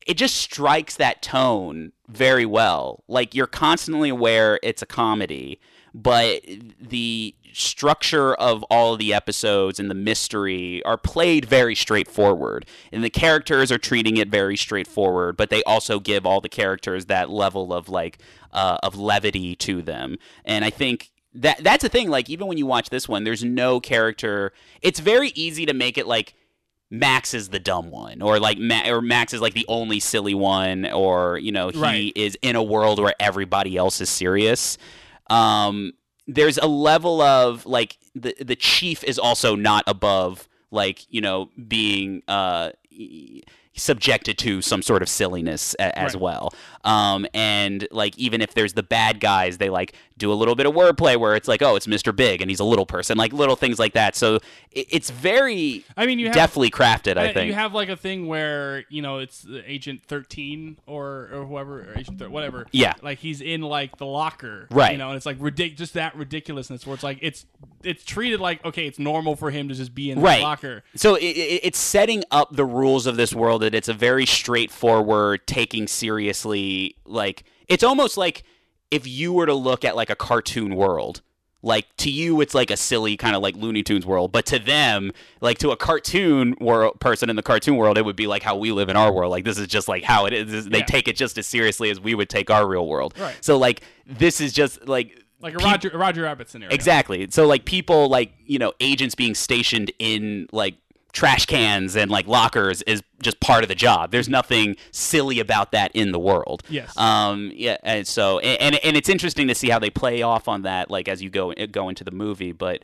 it just strikes that tone very well. Like you're constantly aware it's a comedy, but the structure of all of the episodes and the mystery are played very straightforward. And the characters are treating it very straightforward, but they also give all the characters that level of like uh, of levity to them. And I think that that's the thing like even when you watch this one there's no character it's very easy to make it like Max is the dumb one, or like Ma- or Max is like the only silly one, or you know he Right. is in a world where everybody else is serious. Um, there's a level of like the the chief is also not above like you know being uh subjected to some sort of silliness a- as Right. well. Um, and like even if there's the bad guys, they like do a little bit of wordplay where it's like, oh, it's Mr. Big and he's a little person, like little things like that. So it, it's very I mean, you have definitely crafted. I Uh, think you have like a thing where you know it's Agent Thirteen or or whoever or Agent Thir- whatever. Yeah. like he's in like the locker, Right. You know, and it's like ridic- just that ridiculousness where it's like it's it's treated like okay, it's normal for him to just be in right. the locker. So it, it, it's setting up the rules of this world that it's a very straightforward, taking seriously. Like it's almost like if you were to look at like a cartoon world. Like to you, it's like a silly kind of like Looney Tunes world, but to them, like to a cartoon world person in the cartoon world, it would be like how we live in our world. Like this is just like how it is. They Yeah. take it just as seriously as we would take our real world. Right. So like this is just like Like a Roger Roger Rabbit scenario. Exactly. So like people like you know agents being stationed in like trash cans and like lockers is just part of the job. There's nothing silly about that in the world. Yes. Um. Yeah. And so and and, it's interesting to see how they play off on that like as you go go into the movie, but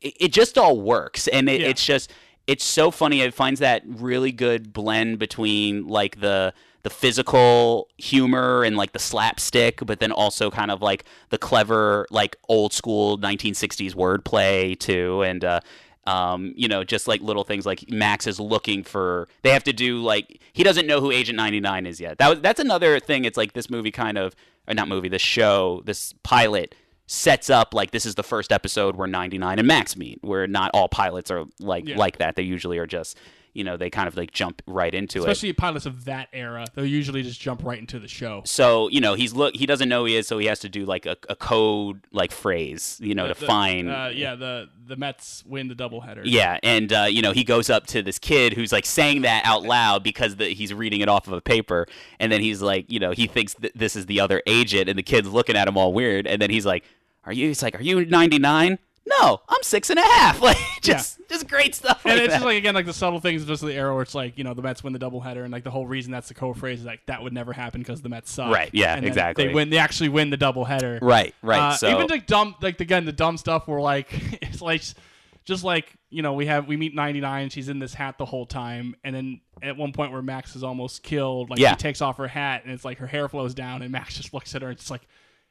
it, it just all works and it, Yeah. it's just it's so funny. It finds that really good blend between like the the physical humor and like the slapstick, but then also kind of like the clever like old school 1960s wordplay too, and uh, um, you know just like little things like Max is looking for. They have to do like he doesn't know who Agent 99 is yet. That was that's another thing. It's like this movie kind of or not movie, this show, this pilot sets up like this is the first episode where 99 and Max meet, where not all pilots are like Yeah. like that. They usually are just you know they kind of like jump right into it. Especially pilots of that era, they'll usually just jump right into the show. So you know he's look he doesn't know who he is, so he has to do like a, a code like phrase, you know, to The- find. Uh, yeah, the the Mets win the doubleheader. Yeah, and uh, you know he goes up to this kid who's like saying that out loud because the, he's reading it off of a paper, and then he's like, you know, he thinks that this is the other agent, and the kid's looking at him all weird, and then he's like, "Are you?" He's like, "Are you 99?" No, I'm six and a half. Like just just great stuff. and like it's that. just like again like the subtle things just the arrow where it's like you know the Mets win the doubleheader and like the whole reason that's the co-phrase is like that would never happen because the Mets suck. Right, yeah, And exactly. They win. They actually win the doubleheader. right, right. Uh, so even like dumb like again the dumb stuff where like it's like just like you know we have we meet 99 she's in this hat the whole time and then at one point where max is almost killed like Yeah. she takes off her hat and it's like her hair flows down and max just looks at her and it's like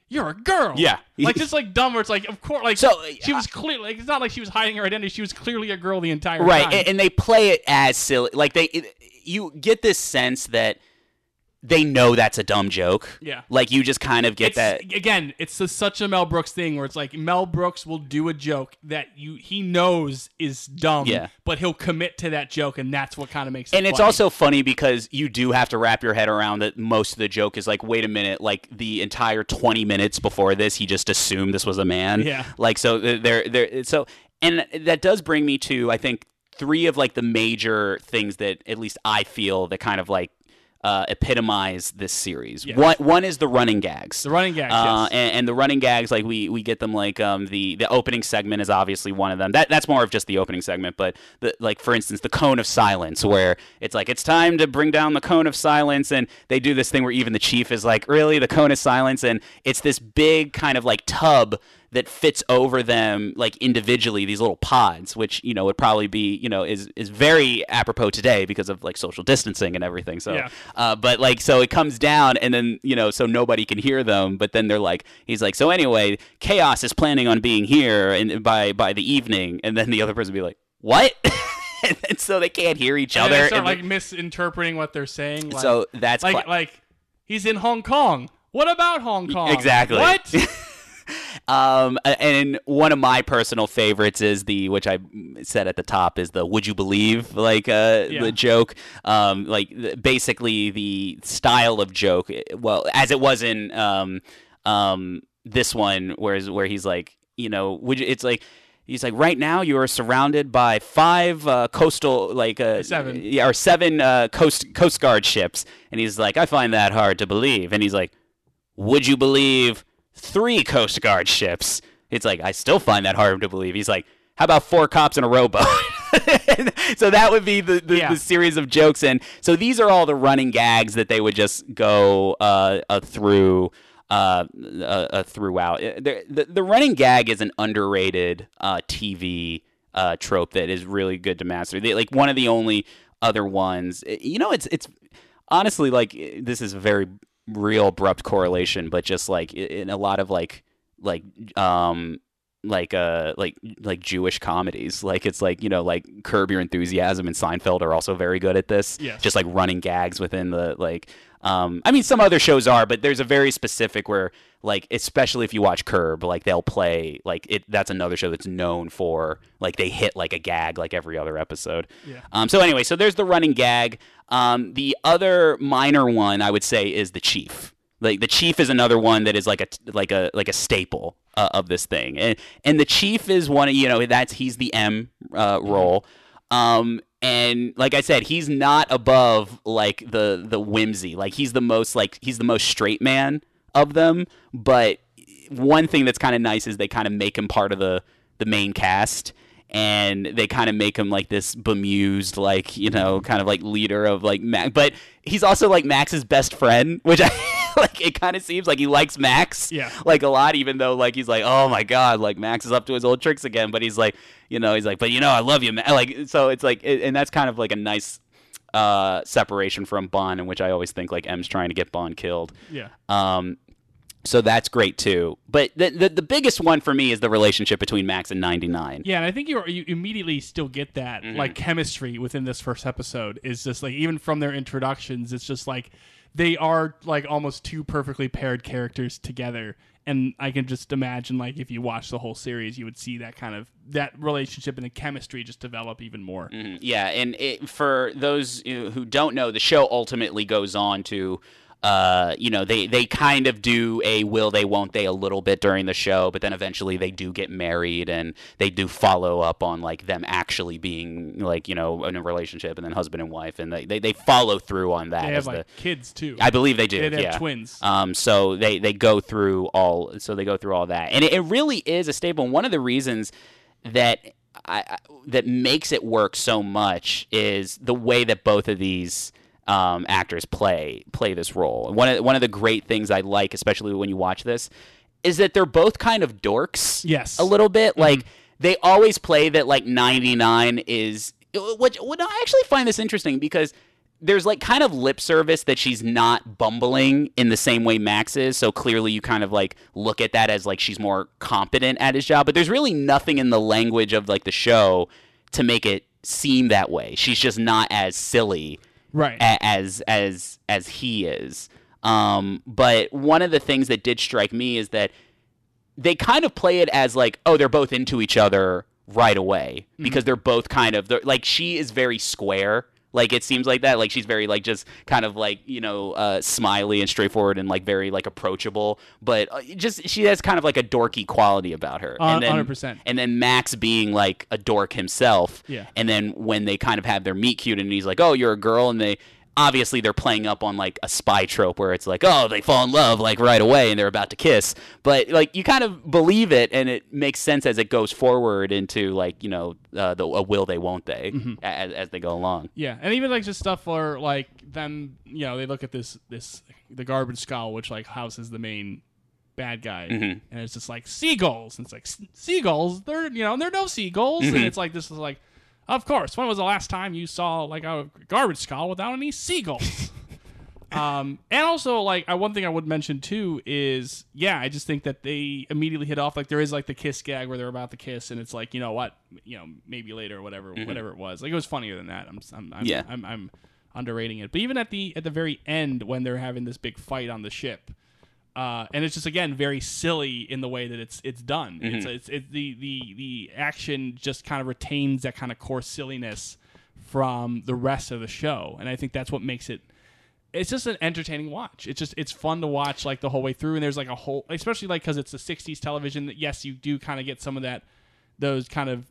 you're a girl Yeah. like just like dumb where it's like of course like So, she was uh, clearly like it's not like she was hiding her identity she was clearly a girl the entire right, time and, and they play it as silly. Like they, it, you get this sense that they know that's a dumb joke. Yeah. Like you just kind of get it's, that. again, it's just such a Mel Brooks thing where it's like Mel Brooks will do a joke that you he knows is dumb, Yeah. but he'll commit to that joke, and that's what kind of makes it. And it's funny. also funny because you do have to wrap your head around that most of the joke is like, wait a minute, like the entire 20 minutes before this, he just assumed this was a man. Yeah. Like, so uh, there, there, so, and that does bring me to, I think, three of like the major things that at least I feel that kind of like, uh, epitomize this series. Yes. One, one is the running gags. the running gags. Uh, yes. and, and the running gags, like we, we get them like um, the the opening segment is obviously one of them. That that's more of just the opening segment, but the, like for instance, the cone of silence, where it's like it's time to bring down the cone of silence, and they do this thing where even the chief is like, really, the cone of silence, and it's this big kind of like tub that fits over them like individually these little pods which you know would probably be you know is is very apropos today because of like social distancing and everything so Yeah. uh, but like so it comes down and then you know so nobody can hear them but then they're like he's like so anyway chaos is planning on being here and by by the evening and then the other person be like what and so they can't hear each And other they start and like misinterpreting what they're saying. Like, so that's like like he's in Hong Kong. What about Hong Kong? Exactly. What? Um, and one of my personal favorites is the which I said at the top is the "Would you believe?" like uh, Yeah. the joke. Um, like basically the style of joke. eh, Well, as it was in um, um, this one, whereas where he's like, you know, would you, it's like. He's like, right now you are surrounded by five uh, coastal, like uh, Seven. yeah, or seven uh, coast coast guard ships, and he's like, I find that hard to believe. And he's like, would you believe three Coast Guard ships? It's like, I still find that hard to believe. He's like, how about four cops in a rowboat? so that would be the, the, Yeah. the series of jokes. And so these are all the running gags that they would just go uh, uh, through. Uh, uh, uh, throughout Uh, the, the the running gag is an underrated uh, TV uh, trope that is really good to master. They, like one of the only other ones, you know, it's it's honestly like this is a very real abrupt correlation but just like in a lot of like like um like uh like like Jewish comedies like it's like you know like Curb Your Enthusiasm and Seinfeld are also very good at this Yes. just like running gags within the like um I mean some other shows are but there's a very specific where like especially if you watch Curb like they'll play like it that's another show that's known for like they hit like a gag like every other episode Yeah. um, so anyway, so there's the running gag. Um, the other minor one I would say is the chief. Like the chief is another one that is like a like a like a staple uh, of this thing, and and the chief is one of you know that's he's the M uh, role. Um, and like I said, he's not above like the the whimsy. Like he's the most like he's the most straight man of them. But one thing that's kind of nice is they kind of make him part of the the main cast and they kind of make him like this bemused like you know kind of like leader of like Max but he's also like Max's best friend which I like it kind of seems like he likes Max Yeah. like a lot even though like he's like oh my god like Max is up to his old tricks again but he's like you know he's like but you know I love you man like so it's like it, and that's kind of like a nice uh separation from Bond in which I always think like M's trying to get Bond killed yeah. um, so that's great too. But the, the the biggest one for me is the relationship between Max and 99. Yeah, and I think you you immediately still get that Mm-hmm. like chemistry within this first episode is just like even from their introductions, it's just like they are like almost two perfectly paired characters together. And I can just imagine like if you watch the whole series, you would see that kind of that relationship and the chemistry just develop even more. Mhm. Yeah, and it, for those who don't know, the show ultimately goes on to uh, you know, they they kind of do a will they won't they a little bit during the show, but then eventually they do get married and they do follow up on like them actually being like you know in a relationship and then husband and wife, and they they, they follow through on that. They have the, like kids too. I believe they do. They have yeah. twins. Um, so they they go through all. So they go through all that, and it, it really is a staple. And one of the reasons that I, I that makes it work so much is the way that both of these um, actors play play this role. One of one of the great things I like, especially when you watch this, is that they're both kind of dorks. Yes. a little bit. Like they always play that like ninety nine is. Which, what I actually find this interesting because there's like kind of lip service that she's not bumbling in the same way Max is. So clearly you kind of like look at that as like she's more competent at his job. But there's really nothing in the language of like the show to make it seem that way. She's just not as silly right. as as as he is. Um, but one of the things that did strike me is that they kind of play it as like, oh, they're both into each other right away because they're both kind of they're, like she is very square. Like it seems like that. Like she's very like just kind of like you know uh, smiley and straightforward and like very like approachable. But uh, just she has kind of like a dorky quality about her. Uh, and then 100%. and then Max being like a dork himself. Yeah. And then when they kind of have their meet cute and he's like, "Oh, you're a girl," and they obviously they're playing up on like a spy trope where it's like, "Oh, they fall in love like right away and they're about to kiss," but like you kind of believe it and it makes sense as it goes forward into like you know uh, the a will they won't they Mm-hmm. as, as they go along. Yeah, and even like just stuff where like them, you know, they look at this this the garbage skull, which like houses the main bad guy, Mm-hmm. and it's just like seagulls. And it's like seagulls. They're you know, and they're no seagulls, Mm-hmm. and it's like this is like, of course. When was the last time you saw like a garbage skull without any seagulls? um, and also like I, one thing I would mention too is yeah, I just think that they immediately hit off like there is like the kiss gag where they're about to kiss, and it's like you know what, you know maybe later or whatever, whatever it was. Like it was funnier than that. I'm I'm, I'm Mm-hmm. Yeah. I'm, I'm underrating it. But even at the at the very end when they're having this big fight on the ship, uh, and it's just again very silly in the way that it's it's done. Mm-hmm. It's it's it, the the the action just kind of retains that kind of core silliness from the rest of the show, and I think that's what makes it. It's just an entertaining watch. It's just it's fun to watch like the whole way through, and there's like a whole, especially like because it's a '60s television. That yes, you do kind of get some of that, those kind of,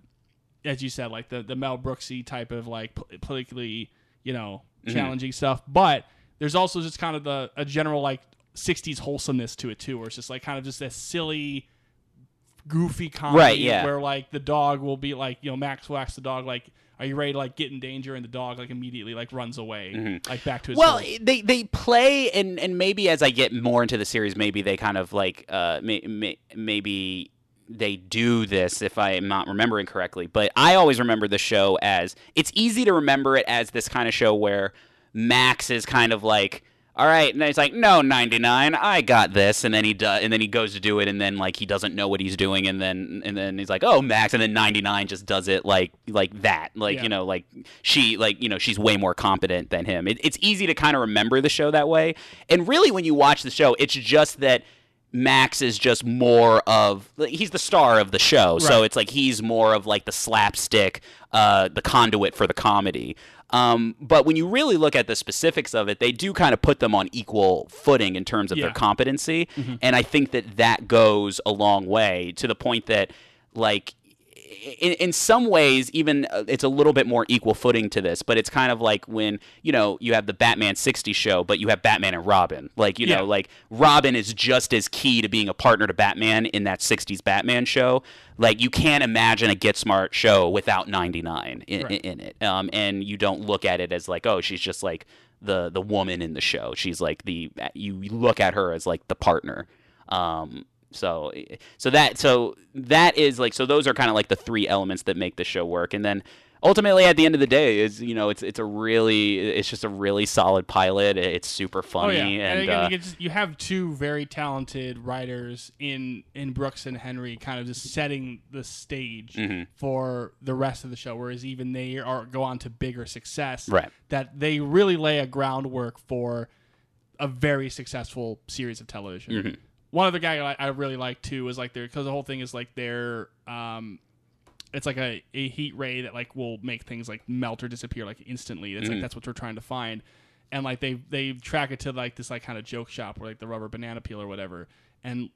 as you said, like the the Mel Brooksy type of like politically, you know, Mm-hmm. challenging stuff. But there's also just kind of the a general like '60s wholesomeness to it too, where it's just like kind of just a silly, goofy comedy, Right, yeah. where like the dog will be like, you know, Max will ask the dog like. Are you ready to like get in danger? And the dog like immediately like runs away, like back to his. Mm-hmm. Well, hole. they they play and and maybe as I get more into the series, maybe they kind of like uh may, may, maybe they do this if I am not remembering correctly. But I always remember the show as it's easy to remember it as this kind of show where Max is kind of like. All right, and then he's like, "No, 99, I got this," and then he does, and then he goes to do it, and then like he doesn't know what he's doing, and then and then he's like, "Oh, Max," and then 99 just does it like like that, like Yeah. you know, like she like you know she's way more competent than him. It, it's easy to kind of remember the show that way, and really when you watch the show, it's just that Max is just more of he's the star of the show, so it's like he's more of like the slapstick, uh, the conduit for the comedy. Um, but when you really look at the specifics of it, they do kind of put them on equal footing in terms of Yeah. their competency, and I think that that goes a long way to the point that like in, in some ways, even uh, it's a little bit more equal footing to this, but it's kind of like when you know you have the Batman '60 show, but you have Batman and Robin. Like you Yeah. know, like Robin is just as key to being a partner to Batman in that '60s Batman show. Like you can't imagine a Get Smart show without 99 in, Right. in it, um, and you don't look at it as like, oh, she's just like the the woman in the show. She's like the you look at her as like the partner. Um, so so that so that is like so those are kind of like the three elements that make the show work, and then ultimately at the end of the day is you know it's it's a really it's just a really solid pilot. It's super funny Oh yeah, and, and, again, uh, you, just, you have two very talented writers in in Brooks and Henry, kind of just setting the stage Mm-hmm. for the rest of the show. Whereas even they are go on to bigger success, Right. That they really lay a groundwork for a very successful series of television. Mm-hmm. One other guy I, I really like too is like their because the whole thing is like their um, it's like a, a heat ray that like will make things like melt or disappear like instantly. It's Mm-hmm. like that's what we're trying to find. and like they they track it to like this like kind of joke shop where like the rubber banana peel or whatever, and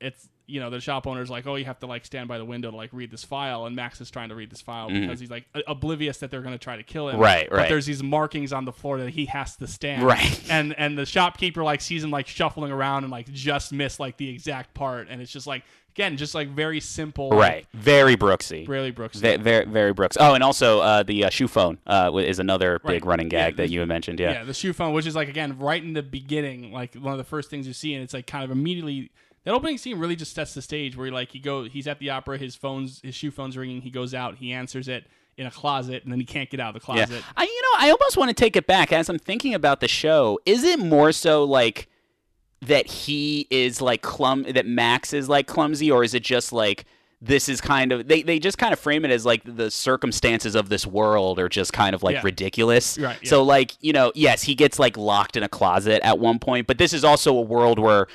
it's you know the shop owner's like, oh, you have to like stand by the window to like read this file, and Max is trying to read this file because he's like oblivious that they're going to try to kill him. Right, But right. there's these markings on the floor that he has to stand. Right. And and the shopkeeper like sees him like shuffling around and like just miss like the exact part, and it's just like again just like very simple. Right. Very Brooksy. Really Brooks. Ve- Very, very Brooks. Oh, and also uh, the uh, shoe phone uh, is another Right. big running Yeah, gag that the- you had mentioned. Yeah. yeah, the shoe phone, which is like again right in the beginning, like one of the first things you see, and it's like kind of immediately that opening scene really just sets the stage where like he go he's at the opera, his phone's his shoe phone's ringing, he goes out, he answers it in a closet, and then he can't get out of the Yeah. closet. I, you know, I almost want to take it back as I'm thinking about the show. Is it more so like that he is like clum that Max is like clumsy, or is it just like this is kind of they, they just kind of frame it as like the circumstances of this world are just kind of like Yeah. ridiculous. Right, yeah. So like, you know, yes, he gets like locked in a closet at one point, but this is also a world where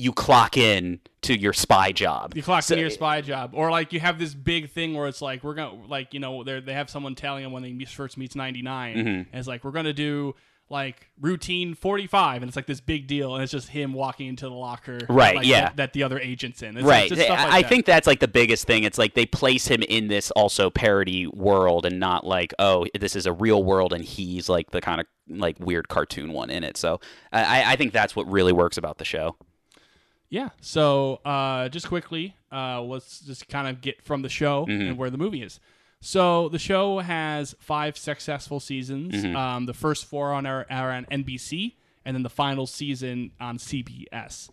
you clock in to your spy job. You clock So- in your spy job, or like you have this big thing where it's like we're gonna like you know they they have someone telling him when they first meets ninety Mm-hmm. and it's like we're gonna do like routine forty five, and it's like this big deal, and it's just him walking into the locker, Right, like, yeah. that, that the other agent's in, It's right. just stuff I, like I that. think that's like the biggest thing. It's like they place him in this also parody world and not like, oh, this is a real world and he's like the kind of like weird cartoon one in it. So I, I think that's what really works about the show. Yeah. So uh, just quickly, uh, let's just kind of get from the show and where the movie is. So the show has five successful seasons. Um, the first four on our are on NBC, and then the final season on CBS.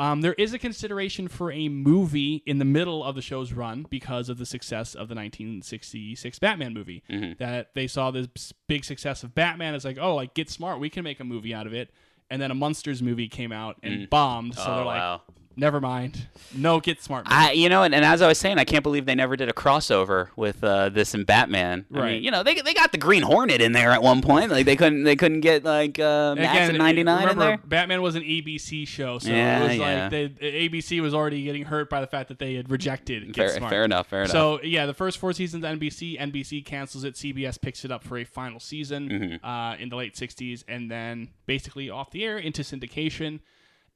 Um, there is a consideration for a movie in the middle of the show's run because of the success of the 1966 Batman movie. That they saw this big success of Batman. It's like, oh, like get smart, we can make a movie out of it. And then a Munsters movie came out and mm. bombed. So Oh, they're like, wow. Never mind, no get smart. I, you know, and, and as I was saying, I can't believe they never did a crossover with uh, this and Batman. I Right. mean, you know, they, they got the Green Hornet in there at one point. Like they couldn't they couldn't get like uh, Max ninety nine in there. Batman was an ABC show, so Yeah, it was yeah. like they, ABC was already getting hurt by the fact that they had rejected Get Fair, Smart. fair enough. Fair enough. So yeah, the first four seasons NBC, NBC cancels it. CBS picks it up for a final season Mm-hmm. uh, in the late '60s, and then basically off the air into syndication.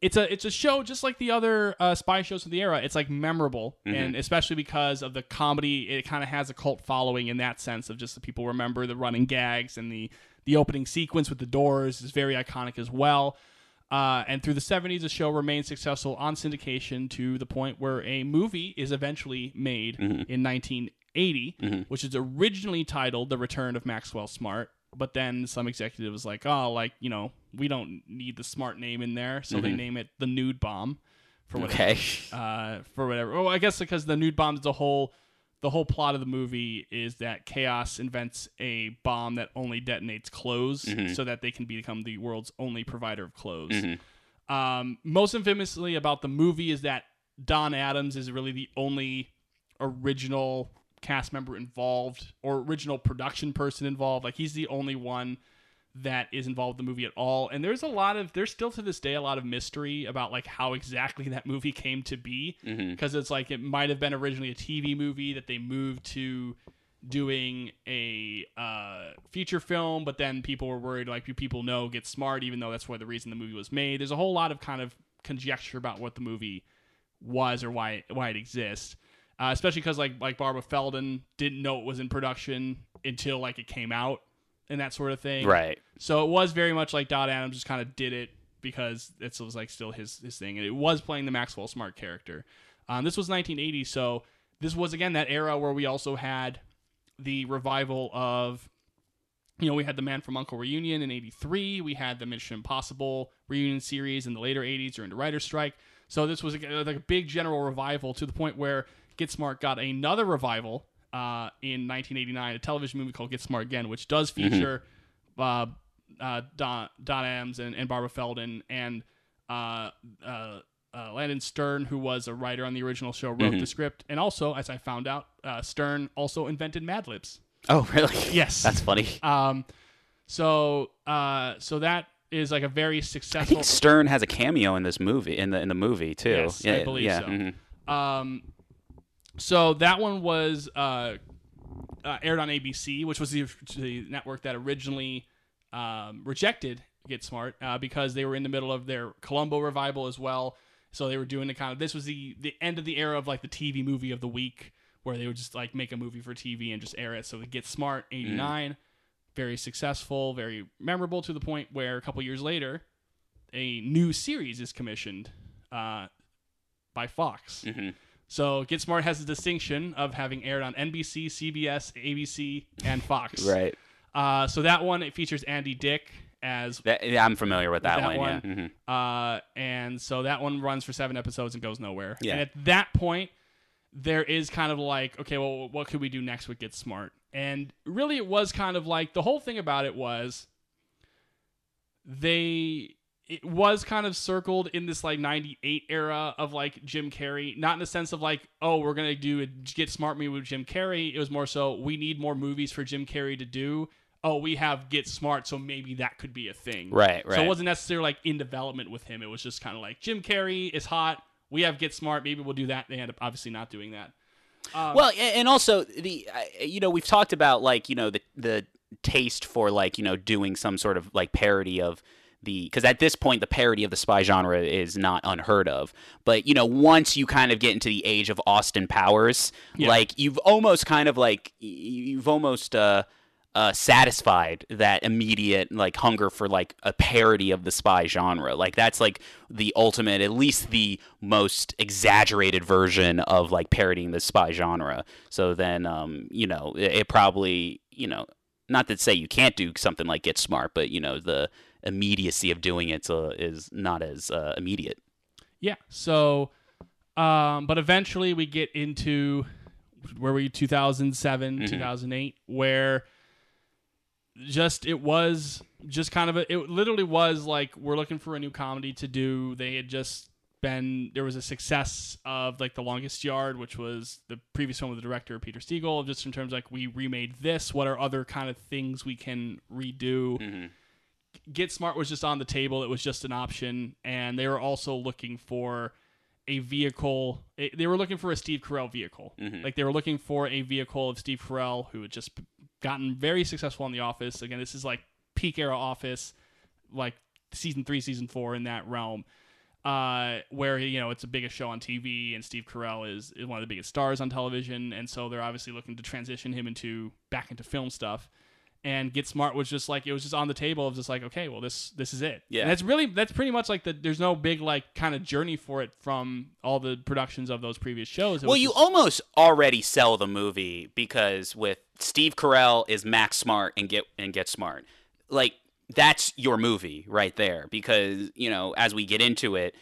It's a it's a show just like the other uh, spy shows of the era. It's like memorable, Mm-hmm. and especially because of the comedy, it kind of has a cult following in that sense of just the people remember the running gags and the the opening sequence with the doors is very iconic as well. Uh, and through the 70s, the show remained successful on syndication to the point where a movie is eventually made in 1980, which is originally titled The Return of Maxwell Smart. But then some executive was like, oh, like, you know, we don't need the smart name in there. So they name it The Nude Bomb for whatever. okay. Uh, for whatever. Oh, I guess because the nude bomb is the whole the whole plot of the movie is that Chaos invents a bomb that only detonates clothes so that they can become the world's only provider of clothes. Um, most infamously about the movie is that Don Adams is really the only original cast member involved or original production person involved. Like he's the only one that is involved in the movie at all. And there's a lot of there's still to this day a lot of mystery about like how exactly that movie came to be because it's like it might have been originally a TV movie that they moved to doing a uh, feature film, but then people were worried like people know get smart, even though that's why the reason the movie was made. There's a whole lot of kind of conjecture about what the movie was or why why it exists. Uh, especially because like like Barbara Feldon didn't know it was in production until like it came out and that sort of thing. Right. So it was very much like Don Adams just kind of did it because it was like still his his thing, and it was playing the Maxwell Smart character. Um, this was 1980, so this was again that era where we also had the revival of, you know, we had the Man from Uncle reunion in '83. We had the Mission Impossible reunion series in the later '80s during the writer's strike. So this was a, like a big general revival to the point where Get Smart got another revival uh, in 1989, a television movie called Get Smart Again, which does feature uh, uh, Don, Don Adams and, and Barbara Feldon and uh, uh, uh, Leonard Stern, who was a writer on the original show, wrote the script. And also, as I found out, uh, Stern also invented Mad Libs. Oh, really? Yes. That's funny. Um, so uh, so that is like a very successful. I think Stern has a cameo in this movie in the in the movie too. Yes, yeah, I believe yeah, so. mhm. Um, so that one was uh, uh, aired on ABC, which was the, the network that originally um, rejected Get Smart uh, because they were in the middle of their Columbo revival as well. So they were doing the kind of this was the the end of the era of like the TV movie of the week where they would just like make a movie for TV and just air it. So Get Smart '89, very successful, very memorable to the point where a couple years later, a new series is commissioned uh, by Fox. So Get Smart has the distinction of having aired on NBC, CBS, ABC, and Fox. Right. Uh, so that one it features Andy Dick as That, yeah, I'm familiar with that, that one. one. Yeah. Mhm. uh, and so that one runs for seven episodes and goes nowhere. Yeah. And at that point, there is kind of like, okay, well, what could we do next with Get Smart? And really, it was kind of like the whole thing about it was they. It was kind of circled in this like 98 era of like Jim Carrey, not in the sense of like, oh, we're going to do a Get Smart movie with Jim Carrey. It was more so, we need more movies for Jim Carrey to do. Oh, we have Get Smart, so maybe that could be a thing. Right, right. So it wasn't necessarily like in development with him. It was just kind of like Jim Carrey is hot. We have Get Smart. Maybe we'll do that. They end up obviously not doing that. Um, well, and also the you know we've talked about like you know the the taste for like you know doing some sort of like parody of the because at this point the parody of the spy genre is not unheard of. But you know once you kind of get into the age of austin powers Yeah. like you've almost kind of like you've almost uh uh, satisfied that immediate like hunger for like a parody of the spy genre. Like that's like the ultimate at least the most exaggerated version of like parodying the spy genre. So then um you know it, it probably you know not to say you can't do something like get smart but you know the immediacy of doing it uh, is not as uh, immediate Yeah. So, um, but eventually we get into where we 2007, 2008, where just it was just kind of a, it literally was like we're looking for a new comedy to do. They had just been there was a success of like the longest yard which was the previous film with the director peter Segal, just in terms of, like we remade this what are other kind of things we can redo Get Smart was just on the table. It was just an option, and they were also looking for a vehicle. eh, They were looking for a Steve Carell vehicle. Like they were looking for a vehicle of Steve Carell, who had just gotten very successful in The Office. Again, this is like peak era Office, like season three, season four in that realm. Uh, where you know it's the biggest show on TV, and Steve Carell is, is one of the biggest stars on television, and so they're obviously looking to transition him into back into film stuff and Get Smart was just like it was just on the table of just like okay, well this this is it. Yeah. and that's really that's pretty much like the there's no big like kind of journey for it from all the productions of those previous shows. It Well, you just- almost already sell the movie because with Steve Carell is Max Smart and get and get smart. Like that's your movie right there because, you know, as we get into it,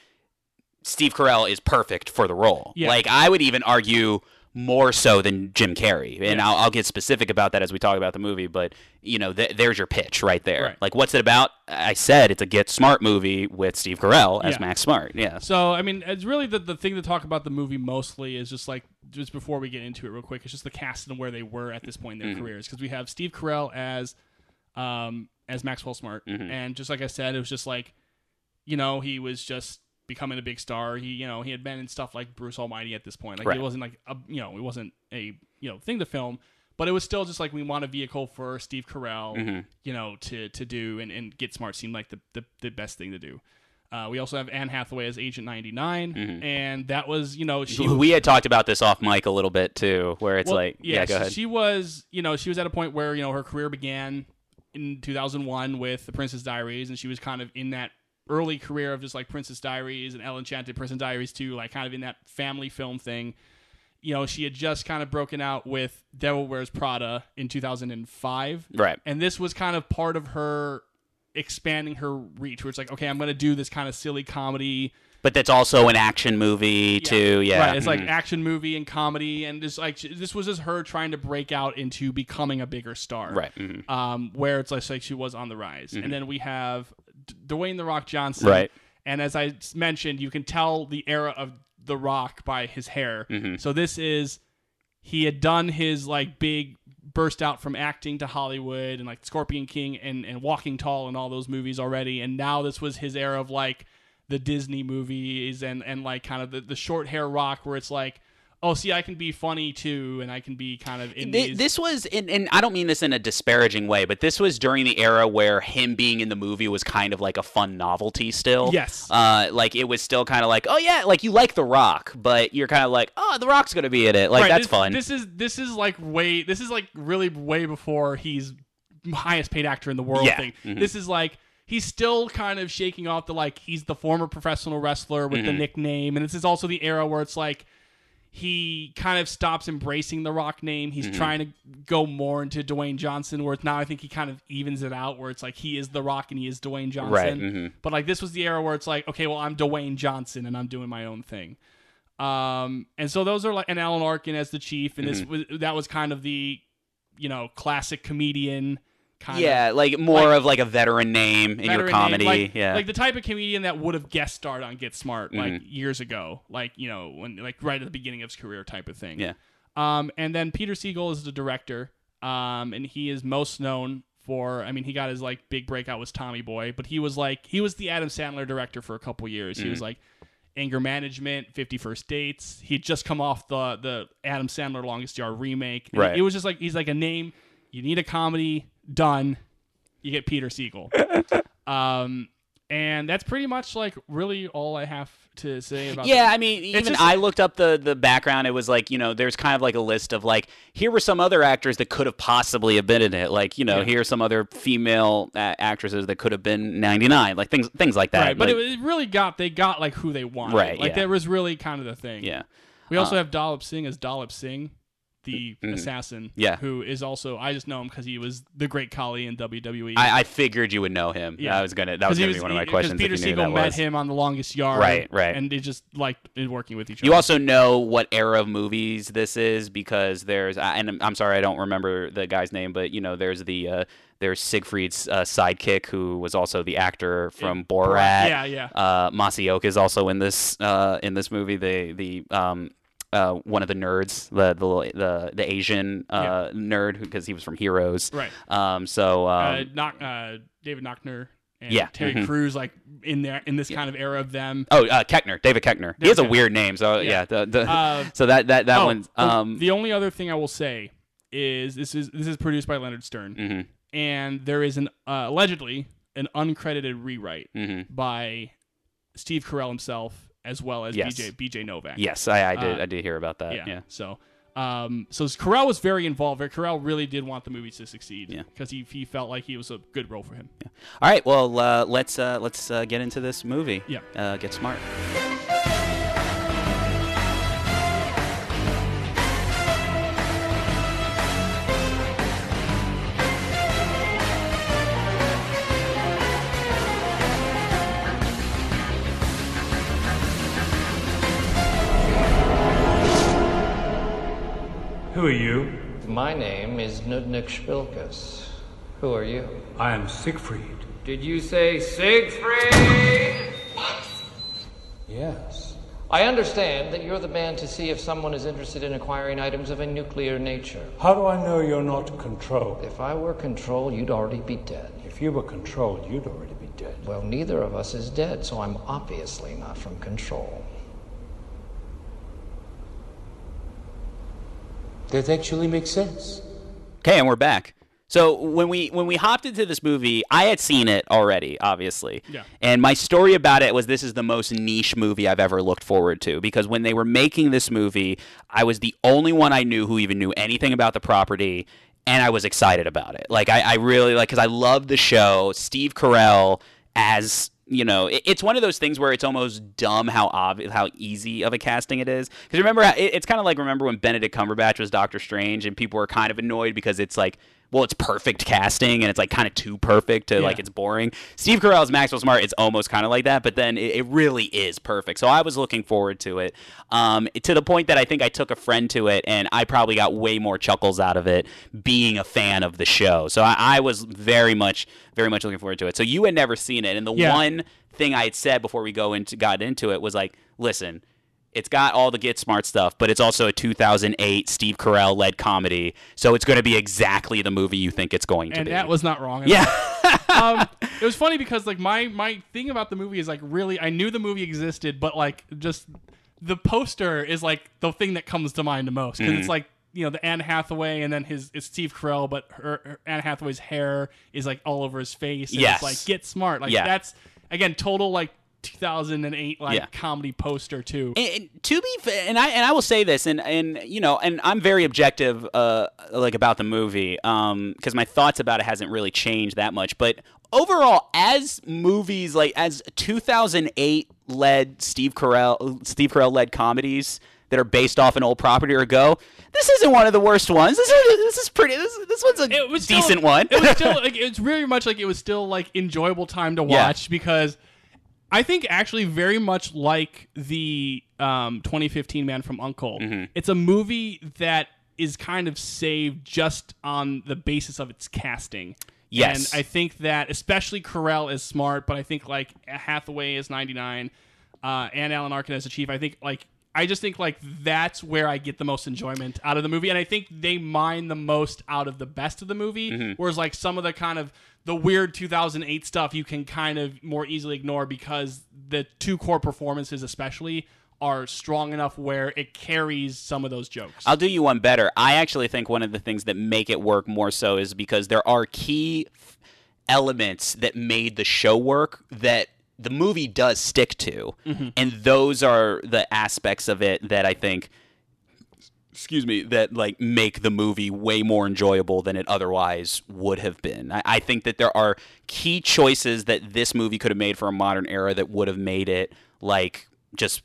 Steve Carell is perfect for the role. Yeah. Like I would even argue more so than Jim Carrey. And Yeah. I'll, I'll get specific about that as we talk about the movie, but you know, th- there's your pitch right there. Right. Like what's it about? I said it's a Get Smart movie with Steve Carell as Yeah. Max Smart. Yeah. So I mean, it's really the the thing to talk about the movie mostly is just like just before we get into it real quick, it's just the cast and where they were at this point in their careers because we have Steve Carell as um as Maxwell Smart, and just like I said, it was just like you know he was just becoming a big star. He you know he had been in stuff like Bruce Almighty at this point. Like Right. it wasn't like a you know it wasn't a you know thing to film. But it was still just like we want a vehicle for Steve Carell, you know, to to do and, and get smart seemed like the, the, the best thing to do. Uh, we also have Anne Hathaway as Agent 99, and that was, you know, she we had talked about this off mic a little bit too, where it's well, like, yeah, go ahead. She was, you know, she was at a point where you know her career began in 2001 with The Princess Diaries, and she was kind of in that early career of just like Princess Diaries and Ella Enchanted Princess Diaries too, like kind of in that family film thing. You know, she had just kind of broken out with Devil Wears Prada in 2005, right. and this was kind of part of her expanding her reach, where it's like, okay, I'm going to do this kind of silly comedy But that's also an action movie too. Yeah, Right. It's like mhm. action movie and comedy, and just like this was just her trying to break out into becoming a bigger star. right. mhm. Um, where it's like, like she was on the rise, and then we have Dwayne the Rock Johnson. Right. And as I mentioned, you can tell the era of the Rock by his hair. Mm-hmm. So this is he had done his like big burst out from acting to Hollywood and like Scorpion King and, and Walking Tall and all those movies already. And now this was his era of like the Disney movies and, and like kind of the, the short hair rock where it's like, oh, see, I can be funny too, and I can be kind of in Th- these. This was, and, and I don't mean this in a disparaging way, but this was during the era where him being in the movie was kind of like a fun novelty still. Yes. Uh, like it was still kind of like, oh yeah, like you like The Rock, but you're kind of like, oh, The Rock's gonna be in it. Like Right, that's this, fun. This is this is like way this is like really way before he's highest paid actor in the world Yeah, thing. mhm. This is like he's still kind of shaking off the like he's the former professional wrestler with Mm-hmm. the nickname, and this is also the era where it's like he kind of stops embracing the Rock name. Mm-hmm. He's trying to go more into Dwayne Johnson, where it's now I think he kind of evens it out, where it's like he is the Rock and he is Dwayne Johnson. Right, mhm. But like this was the era where it's like, okay, well I'm Dwayne Johnson and I'm doing my own thing. Um, and so those are like and Alan Arkin as the chief, and Mm-hmm. this was that was kind of the, you know, classic comedian kind of yeah, like more like- of like a veteran name in your veteran name, comedy. like, yeah. like the type of comedian that would have guest starred on Get Smart like Mm-hmm. years ago, like you know when like right at the beginning of his career type of thing. Yeah. Um, and then Peter Segal is the director, um, and he is most known for. I mean, he got his like big breakout was Tommy Boy, but he was like he was the Adam Sandler director for a couple years. He Mm-hmm. was like anger management, Fifty First Dates. He'd just come off the the Adam Sandler Longest Yard remake. Right. It was just like he's like a name. You need a comedy done. You get Peter Segal. um, and that's pretty much like really all I have to say about. Yeah, I mean, even just- I looked up the the background. It was like you know, there's kind of like a list of like here were some other actors that could have possibly have been in it. Like you know, Yeah. here are some other female uh, actresses that could have been 99. Like things things like that. Right, but Like, it, it really got they got like who they wanted. Right, Like yeah. that was really kind of the thing. yeah, We also have Dalip Singh as Dalip Singh, the Mhm. assassin. Yeah. Who is also I just know him because he was the Great Khali in WWE. I, I figured you would know him. Yeah. I was gonna that was gonna be one of my questions. Peter Segal met was. him on the Longest Yard. Right, right. And they just liked working with each You other. You also know what era of movies this is because there's, and I'm- sorry I don't remember the guy's name, but you know there's the uh, there's Siegfried's uh, sidekick who was also the actor from Borat. Yeah, yeah. Uh, Masi Oka is also in this uh, in this movie. The the um, uh, one of the nerds, the the the, the Asian uh, nerd because he was from Heroes. Right. Um, so um, uh, uh, David Knockner and Yeah, Terry mhm. Crews, like in there in this kind of era of them. oh, uh, Koechner, David Koechner. he has a weird name, so yeah. Yeah. the, the, Uh, so that that that oh, one's oh, um. the only other thing I will say is this is this is produced by Leonard Stern, mhm, and there is an uh, allegedly an uncredited rewrite mhm. by Steve Carell himself as well as Yes. BJ BJ Novak. Yes, I, I did. Uh, I did hear about that. yeah. Yeah. So, um, so Carell was very involved. Carell really did want the movie to succeed. Yeah. Because he he felt like he was a good role for him. Yeah. All right. Well, uh, let's uh, let's uh, get into this movie. Yeah. Uh, get smart. Who are you? My name is Nudnik Spilkus. Who are you? I am Siegfried. Did you say Siegfried? Yes. I understand that you're the man to see if someone is interested in acquiring items of a nuclear nature. How do I know you're not control? If I were control, you'd already be dead. If you were controlled, you'd already be dead. Well, neither of us is dead, so I'm obviously not from control. That actually makes sense. Okay, and we're back. So when we when we hopped into this movie, I had seen it already, obviously. Yeah. And my story about it was this is the most niche movie I've ever looked forward to because when they were making this movie, I was the only one I knew who even knew anything about the property, and I was excited about it. Like I, I really like because I love the show. Steve Carell as you know, it, it's one of those things where it's almost dumb how obvious, how easy of a casting it is. Because remember, it, it's kind of like remember when Benedict Cumberbatch was Doctor Strange, and people were kind of annoyed because it's like, well, it's perfect casting, and it's like kind of too perfect to like it's boring. Steve Carell's Maxwell Smart is almost kind of like that, but then it, it really is perfect. So I was looking forward to it, um, to the point that I think I took a friend to it, and I probably got way more chuckles out of it being a fan of the show. So I, I was very much, very much looking forward to it. So you had never seen it, and the Yeah. one thing I had said before we go into got into it was like, listen. It's got all the Get Smart stuff, but it's also a 2008 Steve Carell led comedy, so it's going to be exactly the movie you think it's going to And be. that was not wrong. at yeah. um, it was funny because like my my thing about the movie is like really I knew the movie existed, but like just the poster is like the thing that comes to mind the most because Mm-hmm. it's like you know the Anne Hathaway and then his it's Steve Carell, but her, her Anne Hathaway's hair is like all over his face. And Yes. it's like get smart. Like Yeah. that's again total like 2008 like Yeah. comedy poster too. And, and to be fair, and I and I will say this, and and you know, and I'm very objective, uh, like about the movie, um, because my thoughts about it hasn't really changed that much. But overall, as movies like as 2008 led Steve Carell, Steve Carell led comedies that are based off an old property or go, this isn't one of the worst ones. This is this is pretty. This this one's a it was still- decent one. it was still like it's very much like it was still like enjoyable time to Yeah. watch because I think actually very much like the um, 2015 Man from Uncle. Mm-hmm. It's a movie that is kind of saved just on the basis of its casting. Yes. and I think that especially Carell is smart, but I think like Hathaway is 99, uh, and Alan Arkin as a chief. I think like. I just think like that's where I get the most enjoyment out of the movie, and I think they mine the most out of the best of the movie. Mm-hmm. Whereas like some of the kind of the weird 2008 stuff you can kind of more easily ignore because the two core performances especially are strong enough where it carries some of those jokes. I'll do you one better. I actually think one of the things that make it work more so is because there are key elements that made the show work that the movie does stick to. And those are the aspects of it that I think excuse me that like make the movie way more enjoyable than it otherwise would have been. I, I think that there are key choices that this movie could have made for a modern era that would have made it like just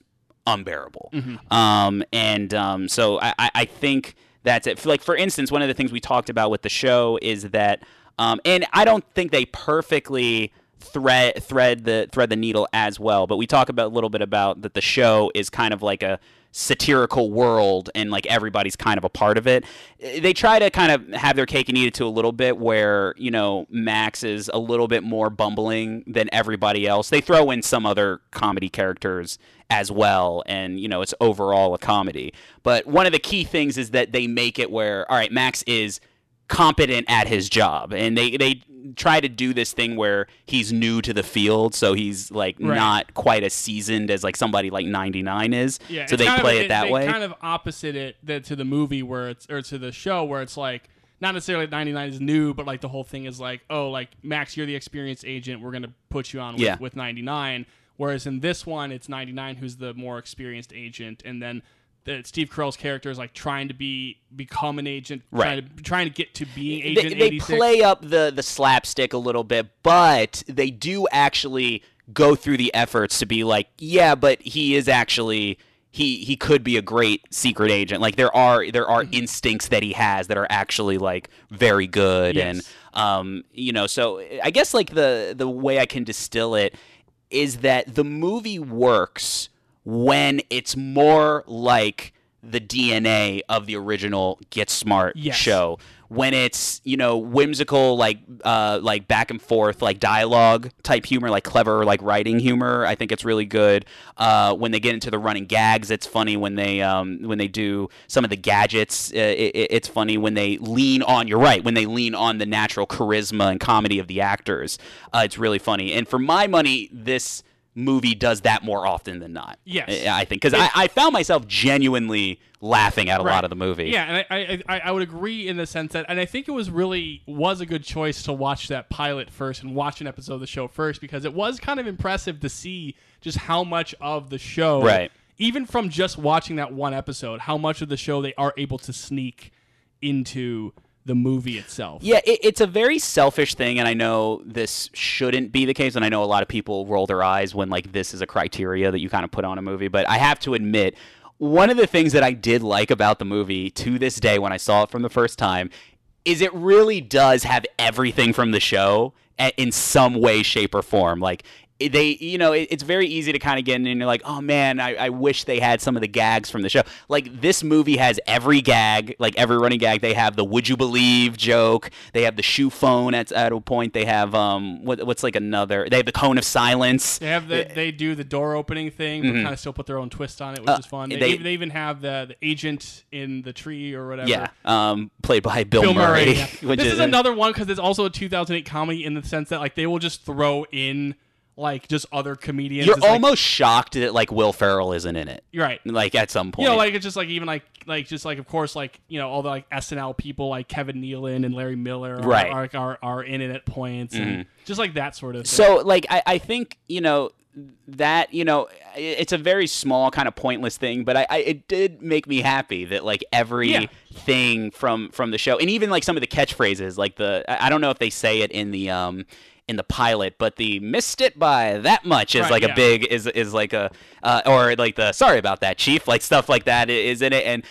unbearable. Um, and um, so I, I- I think that's it. Like for instance one of the things we talked about with the show is that um, and i don't think they perfectly thread thread the thread the needle as well but we talk about a little bit about that the show is kind of like a satirical world and like everybody's kind of a part of it. They try to kind of have their cake and eat it to a little bit where, you know, Max is a little bit more bumbling than everybody else. They throw in some other comedy characters as well and, you know, it's overall a comedy. But one of the key things is that they make it where all right, Max is competent at his job and they they try to do this thing where he's new to the field so he's like Right. not quite as seasoned as like somebody like 99 is Yeah, so they kind of- play it that way Kind of opposite it the, to the movie where it's or to the show where it's like not necessarily 99 is new, but like the whole thing is like, oh, like Max, you're the experienced agent. We're gonna put you on with, Yeah. with 99. Whereas in this one, it's 99 who's the more experienced agent, and then the, Steve Carell's character is like trying to be become an agent, trying Right. to trying to get to being they, agent they 86. play up the the slapstick a little bit but they do actually go through the efforts to be like yeah but he is actually he he could be a great secret agent like there are there are instincts that he has that are actually like very good and um you know so i guess like the the way i can distill it is that the movie works when it's more like the DNA of the original Get Smart Yes. show. When it's you know whimsical like uh, like back and forth like dialogue type humor like clever like writing humor I think it's really good. Uh, when they get into the running gags it's funny when they um, when they do some of the gadgets uh, it, it- it's funny when they lean on you're right when they lean on the natural charisma and comedy of the actors uh, it's really funny and for my money this movie does that more often than not. Yes. I think because I, I found myself genuinely laughing at a Right. lot of the movie. Yeah, and I, I I I would agree in the sense that, and I think it was really was a good choice to watch that pilot first and watch an episode of the show first because it was kind of impressive to see just how much of the show, Right. Even from just watching that one episode, how much of the show they are able to sneak into the movie itself. Yeah, it, it's a very selfish thing, and I know this shouldn't be the case, and I know a lot of people roll their eyes when like this is a criteria that you kind of put on a movie. But I have to admit, one of the things that I did like about the movie to this day when I saw it from the first time is it really does have everything from the show in some way, shape, or form. Like they, you know, it, it's very easy to kind of get in and you're like, oh man, I, I wish they had some of the gags from the show. Like this movie has every gag, like every running gag. They have the "Would you believe" joke. They have the shoe phone at at a point. They have um, what, what's like another. They have the cone of silence. They have the they do the door opening thing, but kind of still put their own twist on it, which Mm-hmm. Uh, is fun. They, they- even, they even have the, the agent in the tree or whatever. Yeah, um, played by Bill, Bill Murray. which this is, another one because it's also a 2008 comedy in the sense that like they will just throw in like just other comedians. You're It's like- almost shocked that like Will Ferrell isn't in it. you're right. Like at some point. You know, like it's just like even like like just like of course like you know all the like SNL people like Kevin Nealon and Larry Miller are, Right. Mm-hmm. are, are, are in it at points and just like that sort of thing. So like I, I think you know that you know it's a very small kind of pointless thing, but I, I it did make me happy that like every Yeah. thing from from the show and even like some of the catchphrases like the I don't know if they say it in the um in the pilot, but the missed it by that much is Right, like yeah. a big is is like a uh, or like the sorry about that chief like stuff like that is in it and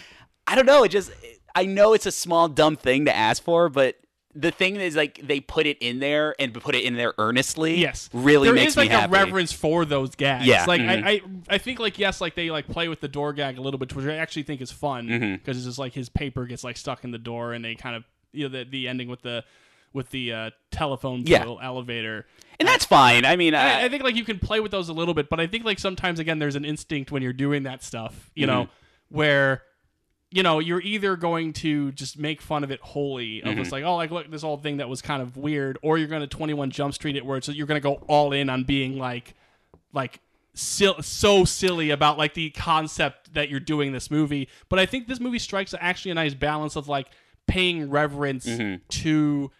I don't know it just I know it's a small dumb thing to ask for, but the thing is like they put it in there and put it in there earnestly. Yes, really there makes is like me happy. a reverence for those gags. Yeah, like mhm. I, I, I think like yes, like they like play with the door gag a little bit, which I actually think is fun because Mm-hmm. it's just like his paper gets like stuck in the door, and they kind of you know the the ending with the with the uh, telephone Yeah. elevator. and that's fine. I mean, I, I, think like you can play with those a little bit, but I think like sometimes again there's an instinct when you're doing that stuff, you know, Mm-hmm. where you know you're either going to just make fun of it wholly of Mm-hmm. just like oh like look this whole thing that was kind of weird, or you're going to 21 Jump Street it where it's you're going to go all in on being like like sil- so silly about like the concept that you're doing this movie. But I think this movie strikes actually a nice balance of like paying reverence Mm-hmm. to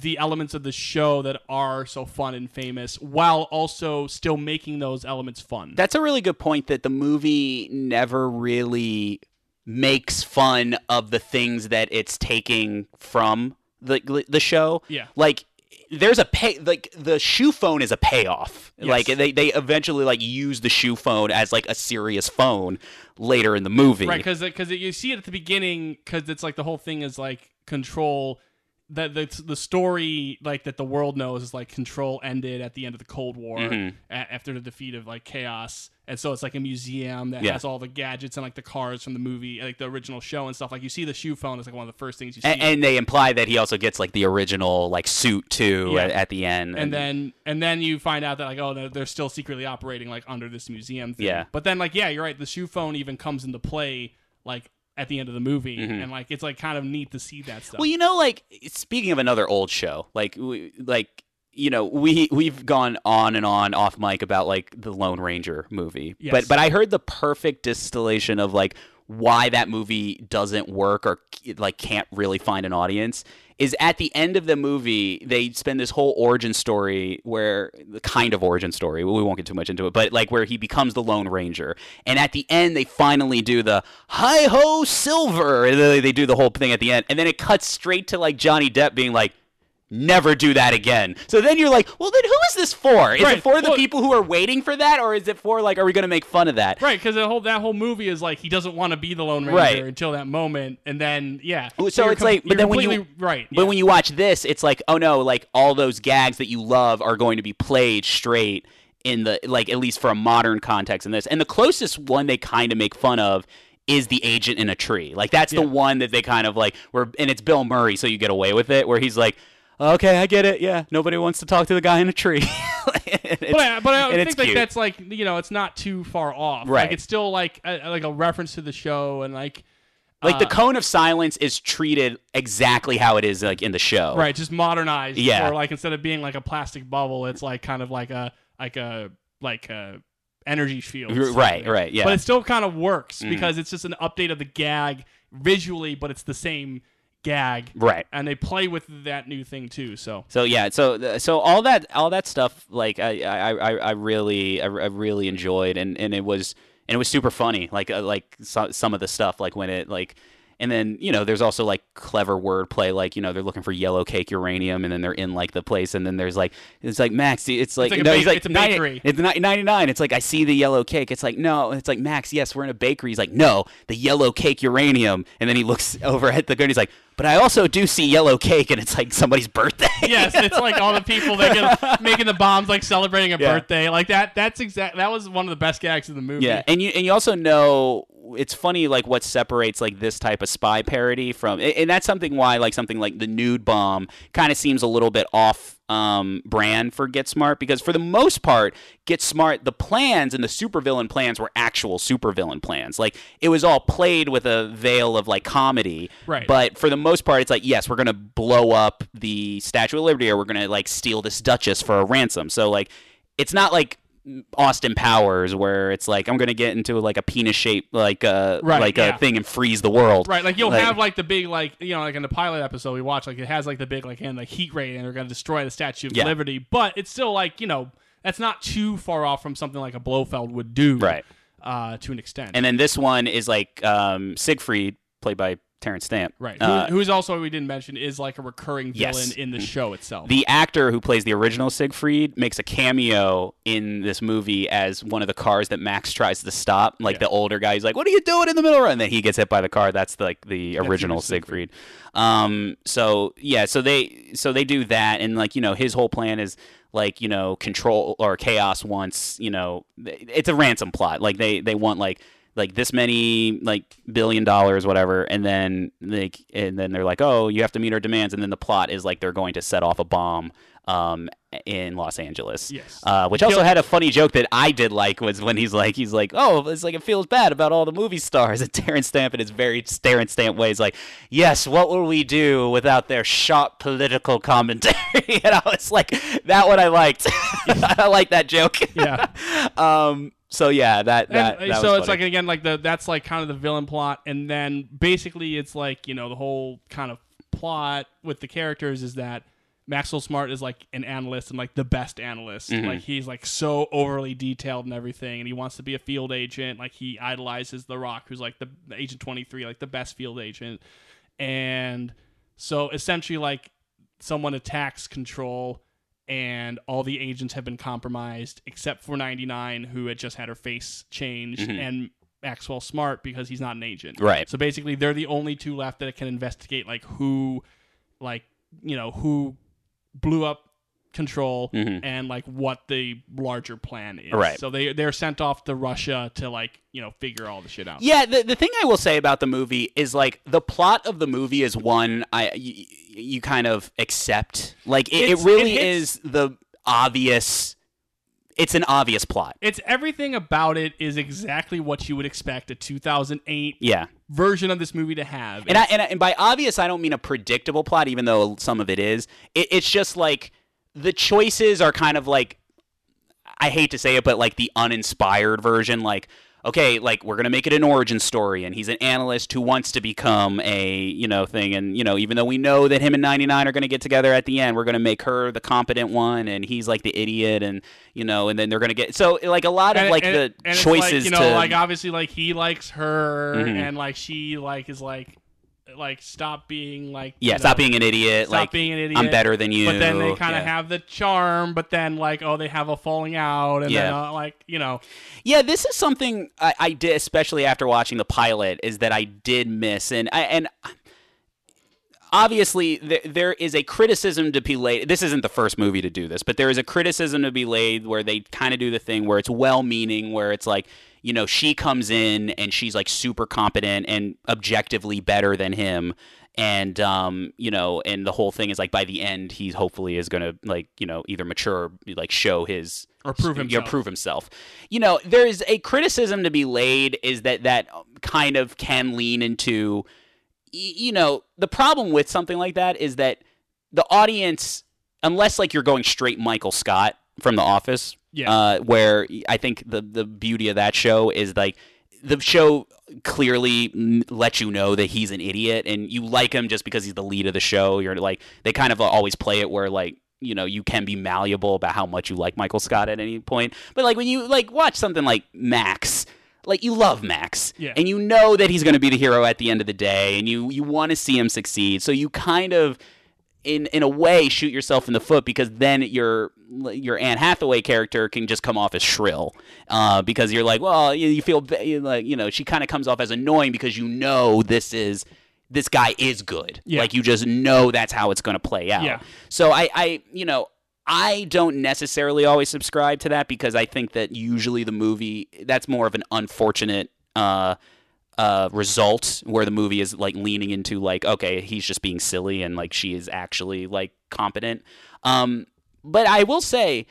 the elements of the show that are so fun and famous while also still making those elements fun. that's a really good point. That the movie never really makes fun of the things that it's taking from the the show. Yeah. like. There's a pay like the shoe phone is a payoff. Like they, they eventually like use the shoe phone as like a serious phone later in the movie. right because because you see it at the beginning because it's like the whole thing is like control that the, the story like that the world knows is like control ended at the end of the cold war Mm-hmm. a- after the defeat of like chaos and so it's like a museum that Yeah. has all the gadgets and like the cars from the movie like the original show and stuff like you see the shoe phone is like one of the first things you see and, and they imply that he also gets like the original like suit too Yeah. at, at the end. and then and then you find out that like oh they're, they're still secretly operating like under this museum thing. Yeah. but then like yeah you're right the shoe phone even comes into play like at the end of the movie Mm-hmm. and like it's like kind of neat to see that stuff Well, you know, like speaking of another old show, like we, like you know, we we've gone on and on off mic about like the Lone Ranger movie, Yes. but but I heard the perfect distillation of like why that movie doesn't work or like can't really find an audience is at the end of the movie they spend this whole origin story where the kind of origin story we won't get too much into it but like where he becomes the lone ranger. And at the end they finally do the hi ho silver! And they, they do the whole thing at the end. And then it cuts straight to like johnny depp being like never do that again so then you're like well then who is this for is Right. it for the Well- people who are waiting for that or is it for like are we gonna make fun of that right because the whole that whole movie is like he doesn't want to be the lone ranger Right. until that moment and then yeah So you're it's com- like, but then when you right but yeah. when you watch this, it's like, oh no, like all those gags that you love are going to be played straight in the like at least for a modern context in this. And the closest one they kind of make fun of is the agent in a tree. Like that's the one that they kind of like where and it's Bill Murray, so you get away with it, where he's like. Okay, I get it. Yeah, nobody wants to talk to the guy in a tree. But I, but I think like that's like you know it's not too far off Right. like it's still like a, like a reference to the show and like like the uh, cone of silence is treated exactly how it is like in the show. right just modernized Yeah. or like instead of being like a plastic bubble it's like kind of like a like a like a energy field right, right, yeah. But it still kind of works because it's just an update of the gag visually but it's the same gag Right. and they play with that new thing too so So yeah, so so all that all that stuff like I I, I, I really I, really enjoyed and, and it was and it was super funny like uh, like so, some of the stuff like when it like and then you know there's also like clever wordplay like you know they're looking for yellow cake uranium and then they're in like the place and then there's like it's like Max it's like, like a no, ba- he's like it's a 90 it's 99 it's like I see the yellow cake. It's like no it's like Max yes we're in a bakery. He's like no the yellow cake uranium. And then he looks over at the gun he's like but I also do see yellow cake and it's like somebody's birthday. Yes it's like all the people that get making the bombs like celebrating a Yeah. birthday. Like that that's exact that was one of the best gags in the movie. Yeah, and you and you also know it's funny like what separates like this type of spy parody from and and that's something why like something like the nude bomb kind of seems a little bit off um, brand for Get Smart because for the most part, Get Smart the plans and the supervillain plans were actual supervillain plans. Like it was all played with a veil of like comedy. Right. But for the most part, it's like yes, we're gonna blow up the Statue of Liberty or we're gonna like steal this Duchess for a ransom. So like it's not like Austin Powers where it's like I'm gonna get into like a penis shape like uh Right, like yeah. a thing and freeze the world. Right, like you'll have like the big like you know like in the pilot episode we watch like it has like the big like and like heat ray and they're gonna destroy the Statue of Yeah. Liberty, but it's still like you know that's not too far off from something like a Blofeld would do, Right. Uh, to an extent, And then this one is like um Siegfried played by Terence Stamp. right, Uh, Who, who's also we didn't mention is like a recurring villain Yes. in the show itself. the actor who plays the original Siegfried makes a cameo in this movie as one of the cars that Max tries to stop. Like Yeah. the older guy, he's like, "What are you doing in the middle?" And then he gets hit by the car. That's like the original Siegfried. Siegfried. Um, so yeah, so they so they do that, and like you know, his whole plan is like you know, control or chaos wants you know, it's a ransom plot. Like they they want like like this many like billion dollars whatever and then like and then they're like oh you have to meet our demands and then the plot is like they're going to set off a bomb um in Los Angeles. Yes. uh, which also had a funny joke that I did like was when he's like he's like oh it's like it feels bad about all the movie stars. And Terence Stamp in his very Terence Stamp way is like yes what will we do without their sharp political commentary? And I was like that one I liked. I like that joke. Yeah. um so yeah that that, and that so it's funny. like again like the that's like kind of the villain plot. And then basically it's like you know the whole kind of plot with the characters is that maxwell smart is like an analyst and like the best analyst Mm-hmm. like he's like so overly detailed and everything and he wants to be a field agent like he idolizes the rock who's like the, the agent 23 like the best field agent and so essentially like someone attacks control and all the agents have been compromised except for 99 who had just had her face changed and Maxwell Smart because he's not an agent. Right. So basically they're the only two left that can investigate like who like you know who blew up control mm-hmm. and like what the larger plan is. Right. So they they're sent off to Russia to like, you know, figure all the shit out. Yeah, the, the thing I will say about the movie is like the plot of the movie is one I you, you kind of accept. Like it, it really it is the obvious. It's an obvious plot. It's everything about it is exactly what you would expect a 2008 Yeah, version of this movie to have. and I, and, I, and by obvious I don't mean a predictable plot, even though some of it is. It, it's just like the choices are kind of like I hate to say it, but like the uninspired version, like okay, like we're gonna make it an origin story, and he's an analyst who wants to become a you know thing, and you know even though we know that him and ninety nine are gonna get together at the end, we're gonna make her the competent one, and he's like the idiot, and you know, and then they're gonna get so like a lot of And- like and- the and choices like, you know, to Mm-hmm. like obviously, like he likes her, and like she like is like, like stop being like, yeah, you stop know, being an idiot, stop like being an idiot. I'm better than you, But then they kind of yeah. have the charm, but then like, oh, they have a falling out, and then Yeah. uh, like, you know, Yeah, this is something I, I did, especially after watching the pilot, is that I did miss, and I, and obviously there, there is a criticism to be laid. This isn't the first movie to do this, but there is a criticism to be laid where they kind of do the thing where it's well-meaning, where it's like you know she comes in and she's like super competent and objectively better than him. And um, you know, and the whole thing is like by the end, he hopefully is gonna like you know either mature, or, like show his Or prove himself. prove himself. You know, there's a criticism to be laid is that that kind of can lean into, you know, the problem with something like that is that the audience, unless like you're going straight Michael Scott from The Office, Yeah. uh, where I think the the beauty of that show is like the show clearly lets you know that he's an idiot and you like him just because he's the lead of the show. You're like they kind of always play it where like you know you can be malleable about how much you like Michael Scott at any point. But like when you like watch something like Max, like you love Max, Yeah. and you know that he's going to be the hero at the end of the day, and you you want to see him succeed. So you kind of in in a way shoot yourself in the foot because then your your Anne Hathaway character can just come off as shrill uh, because you're like well you, you feel you like you know she kind of comes off as annoying because you know this is this guy is good Yeah. like you just know that's how it's going to play out Yeah. so I I you know I don't necessarily always subscribe to that because I think that usually the movie that's more of an unfortunate uh uh, result where the movie is like leaning into like okay he's just being silly and like she is actually like competent um but i will say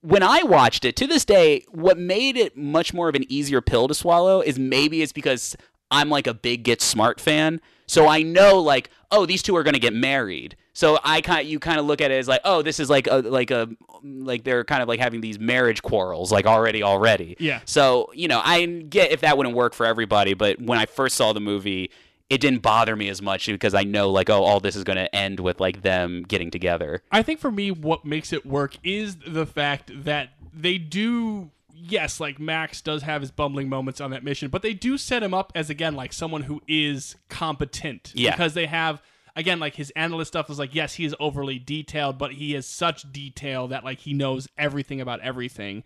when i watched it to this day what made it much more of an easier pill to swallow is maybe it's because i'm like a big get smart fan So I know like, oh, these two are going to get married. So I kind you kind of look at it as like, oh, this is like a like a like they're kind of like having these marriage quarrels like already already. Yeah. So, you know, I get if that wouldn't work for everybody, but when I first saw the movie, it didn't bother me as much because I know like, oh, all this is going to end with like them getting together. I think for me, what makes it work is the fact that they do. Yes, like Max does have his bumbling moments on that mission, but they do set him up as again like someone who is competent. Yeah. because they have again like his analyst stuff is like yes he is overly detailed, but he has such detail that like he knows everything about everything,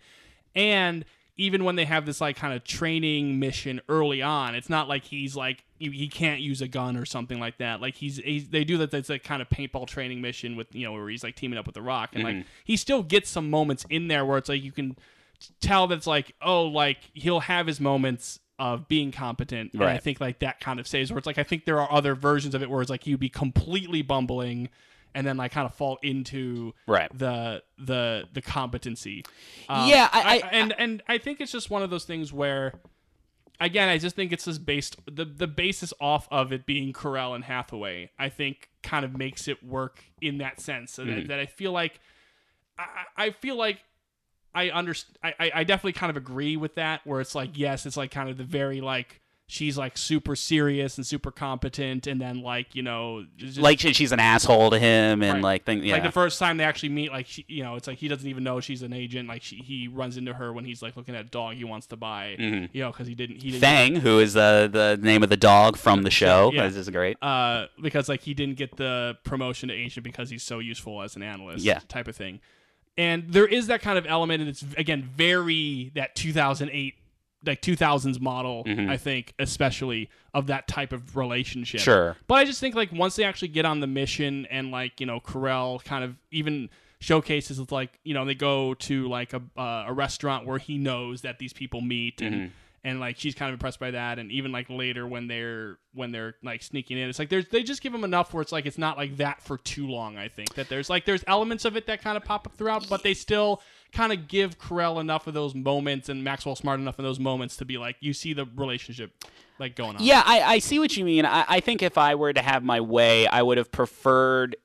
and even when they have this like kind of training mission early on, it's not like he's like he, can't use a gun or something like that. Like he's, he's they do that. That's a kind of paintball training mission with you know where he's like teaming up with the Rock, and like mm-hmm. he still gets some moments in there where it's like you can tell that's like oh like he'll have his moments of being competent. And I think like that kind of saves where it's like I think there are other versions of it where it's like you'd be completely bumbling. And then like kind of fall into Right. the the the competency. Um, Yeah, I- I- and and I think it's just one of those things where, again, I just think it's just based the the basis off of it being Carell and Hathaway. I think kind of makes it work in that sense, and that, that I feel like I, I I feel like I understand. I I- I definitely kind of agree with that. Where it's like yes, it's like kind of the very like. She's like super serious and super competent, and then like you know, just, Like she- she's an asshole to him and Right. like thing yeah. like the first time they actually meet, like she, you know, it's like he doesn't even know she's an agent. Like she, he runs into her when he's like looking at a dog he wants to buy, you know, because he didn't, he didn't, Mm-hmm. Fang, who is the the name of the dog from the show. Yeah. This is great. uh, because like he didn't get the promotion to agent because he's so useful as an analyst, Yeah. type of thing. And there is that kind of element, and it's again very that 2008, like 2000s model, I think, especially of that type of relationship. Mm-hmm. Sure. But I just think like once they actually get on the mission and like you know Carell kind of even showcases it's like you know they go to like a uh, a restaurant where he knows that these people meet and Mm-hmm. and like she's kind of impressed by that and even like later when they're when they're like sneaking in it's like there's they just give them enough where it's like it's not like that for too long I think that there's like there's elements of it that kind of pop up throughout but they still kind of give Carell enough of those moments and Maxwell smart enough of those moments to be like you see the relationship like going on Yeah, I, I see what you mean. I, I think if I were to have my way, I would have preferred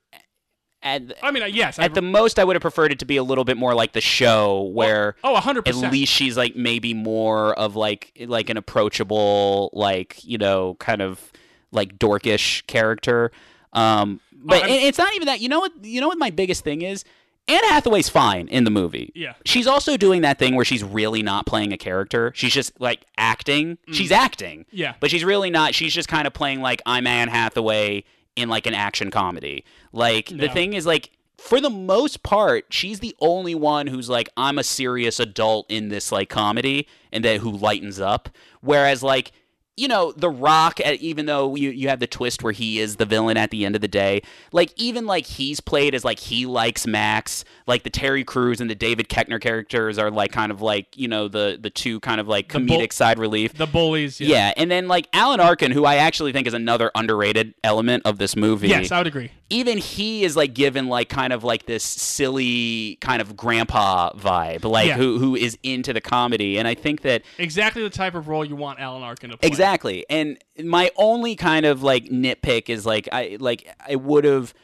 at I mean yes at the most I would have preferred it to be a little bit more like the show where oh 100%. at least she's like maybe more of like like an approachable like you know kind of like dorkish character um but I'm- it- it's not even that you know what you know what my biggest thing is Anne Hathaway's fine in the movie. Yeah. She's also doing that thing where she's really not playing a character. She's just like acting. She's acting. Mm. Yeah. But she's really not. She's just kind of playing like I'm Anne Hathaway in like an action comedy. Like the thing is like for the most part, she's the only one who's like I'm a serious adult in this like comedy and that who lightens up. Whereas like you know, The Rock, uh, even though you, you have the twist where he is the villain at the end of the day, like, even like he's played as like he likes Max, like the Terry Crews and the David Koechner characters are like kind of like, you know, the, the two kind of like comedic side relief. the bullies yeah. yeah. And then like Alan Arkin, who I actually think is another underrated element of this movie yes I would agree even he is like given like kind of like this silly kind of grandpa vibe, like Yeah. who who is into the comedy, and I think that exactly the type of role you want Alan Arkin to play exactly. And my only kind of like nitpick is like I like I would have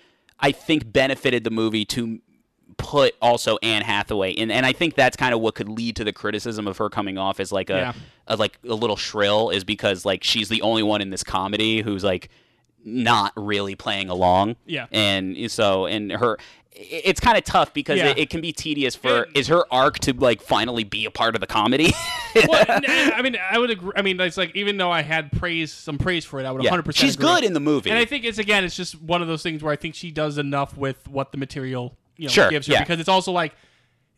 I think benefited the movie to put also Anne Hathaway in, and I think that's kind of what could lead to the criticism of her coming off as like a, Yeah. a like a little shrill is because like she's the only one in this comedy who's like not really playing along. Yeah. And so and her it's kind of tough because Yeah. it, it can be tedious for is her arc to like finally be a part of the comedy. well, I mean, I would agree. I mean, it's like even though I had praise, some praise for it, I would Yeah. 100. percent She's good in the movie. and I think it's again, it's just one of those things where I think she does enough with what the material you know Sure, gives her yeah. because it's also like.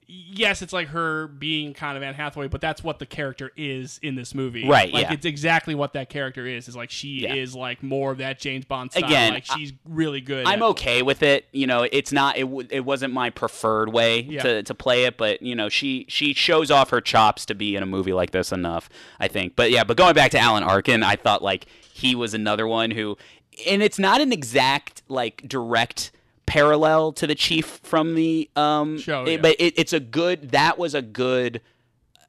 Yes, it's like her being kind of Anne Hathaway, but that's what the character is in this movie. Right, Like yeah. it's exactly what that character is. Is like she Yeah. is like more of that James Bond style. Again, like she's really good. I'm okay with it. You know, it's not it, w- it wasn't my preferred way Yeah. to, to play it, but you know, she she shows off her chops to be in a movie like this enough, I think. But yeah, but going back to Alan Arkin, I thought like he was another one who and it's not an exact like direct parallel to the chief from the um Show, it- yeah. but it, it's a good that was a good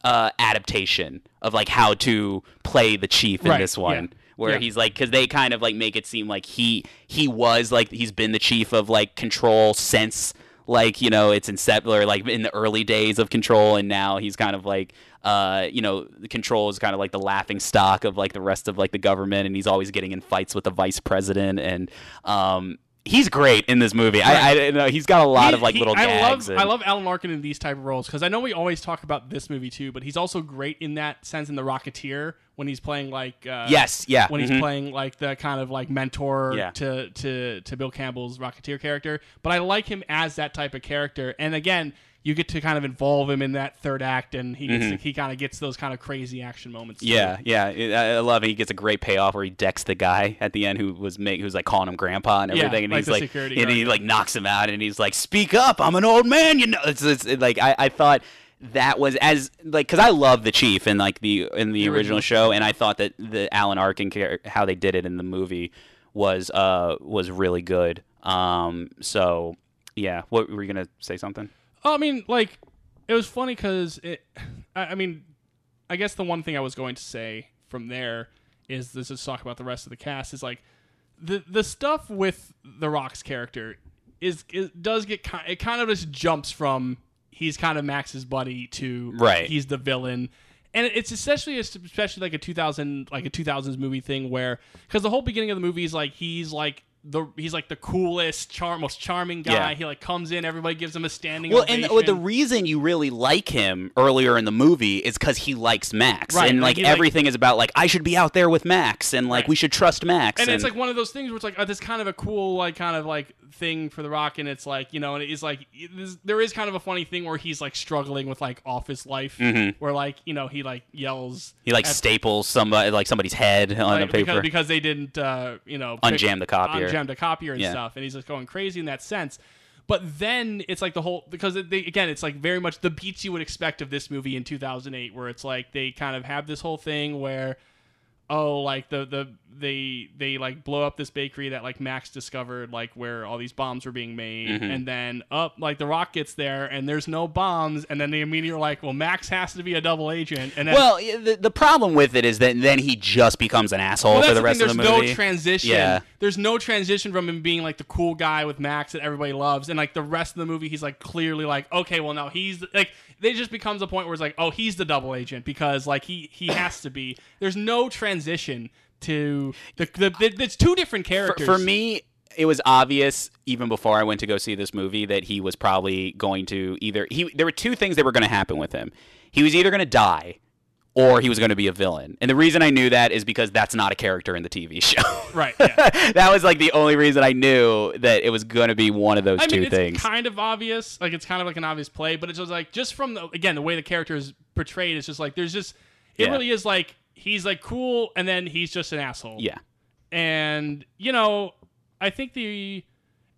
uh adaptation of like how to play the chief in Right, this one yeah. where Yeah. he's like because they kind of like make it seem like he he was like he's been the chief of like control since like you know it's incept or like in the early days of control and now he's kind of like uh you know the control is kind of like the laughing stock of like the rest of like the government and he's always getting in fights with the vice president and um he's great in this movie I, I know he's got a lot He- of like he- little I love and- I love Alan Arkin in these type of roles because I know we always talk about this movie too, but he's also great in that sense in The Rocketeer when he's playing like uh, Yes, yeah, when he's mhm. playing like the kind of like mentor Yeah. to to to Bill Campbell's Rocketeer character. But I like him as that type of character, and again. You get to kind of involve him in that third act, and he gets to, he kind of gets those kind of crazy action moments. too. Mm-hmm. Yeah, yeah, I love it. He gets a great payoff where he decks the guy at the end who was make who's like calling him grandpa and Yeah, everything, and like he's like, and he like knocks him out, and he's like, "Speak up, I'm an old man," you know. It's, it's it, like I, I thought that was as like because I love the chief in like the in the, original, original. show, and I thought that the Alan Arkin how they did it in the movie was uh was really good. Um, so yeah, what were you gonna say something? Oh, I mean, like, it was funny because it. I, I mean, I guess the one thing I was going to say from there is let's just talk about the rest of the cast. Is like the the stuff with the Rock's character is, is does get kind. It kind of just jumps from he's kind of Max's buddy to Right. He's the villain. And it's especially especially like a 2000 like a 2000s movie thing where cuz the whole beginning of the movie is like he's like the he's like the coolest, charm, most charming guy. Yeah. He like comes in, everybody gives him a standing Well, and uh, ovation. the, the reason you really like him earlier in the movie is because he likes Max, Right, and like, like he, like- everything is about like I should be out there with Max, and like Right. we should trust Max. and it's like one of those things where it's like oh, this kind of a cool like kind of like thing for the rock and it's like you know and it is like there is kind of a funny thing where he's like struggling with like office life where like you know he like yells Mm-hmm. he like staples somebody like somebody's head on like, the paper. because, because they didn't uh you know pick- Unjam the copier. unjam the copier and Yeah. stuff and he's just going crazy in that sense but then it's like the whole because they, again it's like very much the beats you would expect of this movie in 2008 where it's like they kind of have this whole thing where oh like the the they they like blow up this bakery that like Max discovered like where all these bombs were being made Mm-hmm. and then up like the rock gets there and there's no bombs and then they immediately like well Max has to be a double agent and then well, the, the problem with it is that then he just becomes an asshole well, for that's the rest thing. of the movie. There's no transition. Yeah. There's no transition from him being like the cool guy with Max that everybody loves, and like the rest of the movie, he's like clearly like, okay, well now he's like, they just becomes a point where it's like, oh, he's the double agent because like he he has to be. There's no transition to the the, the it's two different for, characters. for me, it was obvious even before I went to go see this movie that he was probably going to either he. There were two things that were going to happen with him. He was either going to die. Or he was going to be a villain, and the reason I knew that is because that's not a character in the TV show. right? Yeah. that was like the only reason I knew that it was going to be one of those I two mean, it's things. kind of obvious. Like it's kind of like an obvious play, but it's just like just from the again the way the character is portrayed. It's just like there's just it Yeah. really is like he's like cool, and then he's just an asshole. yeah, and you know i think the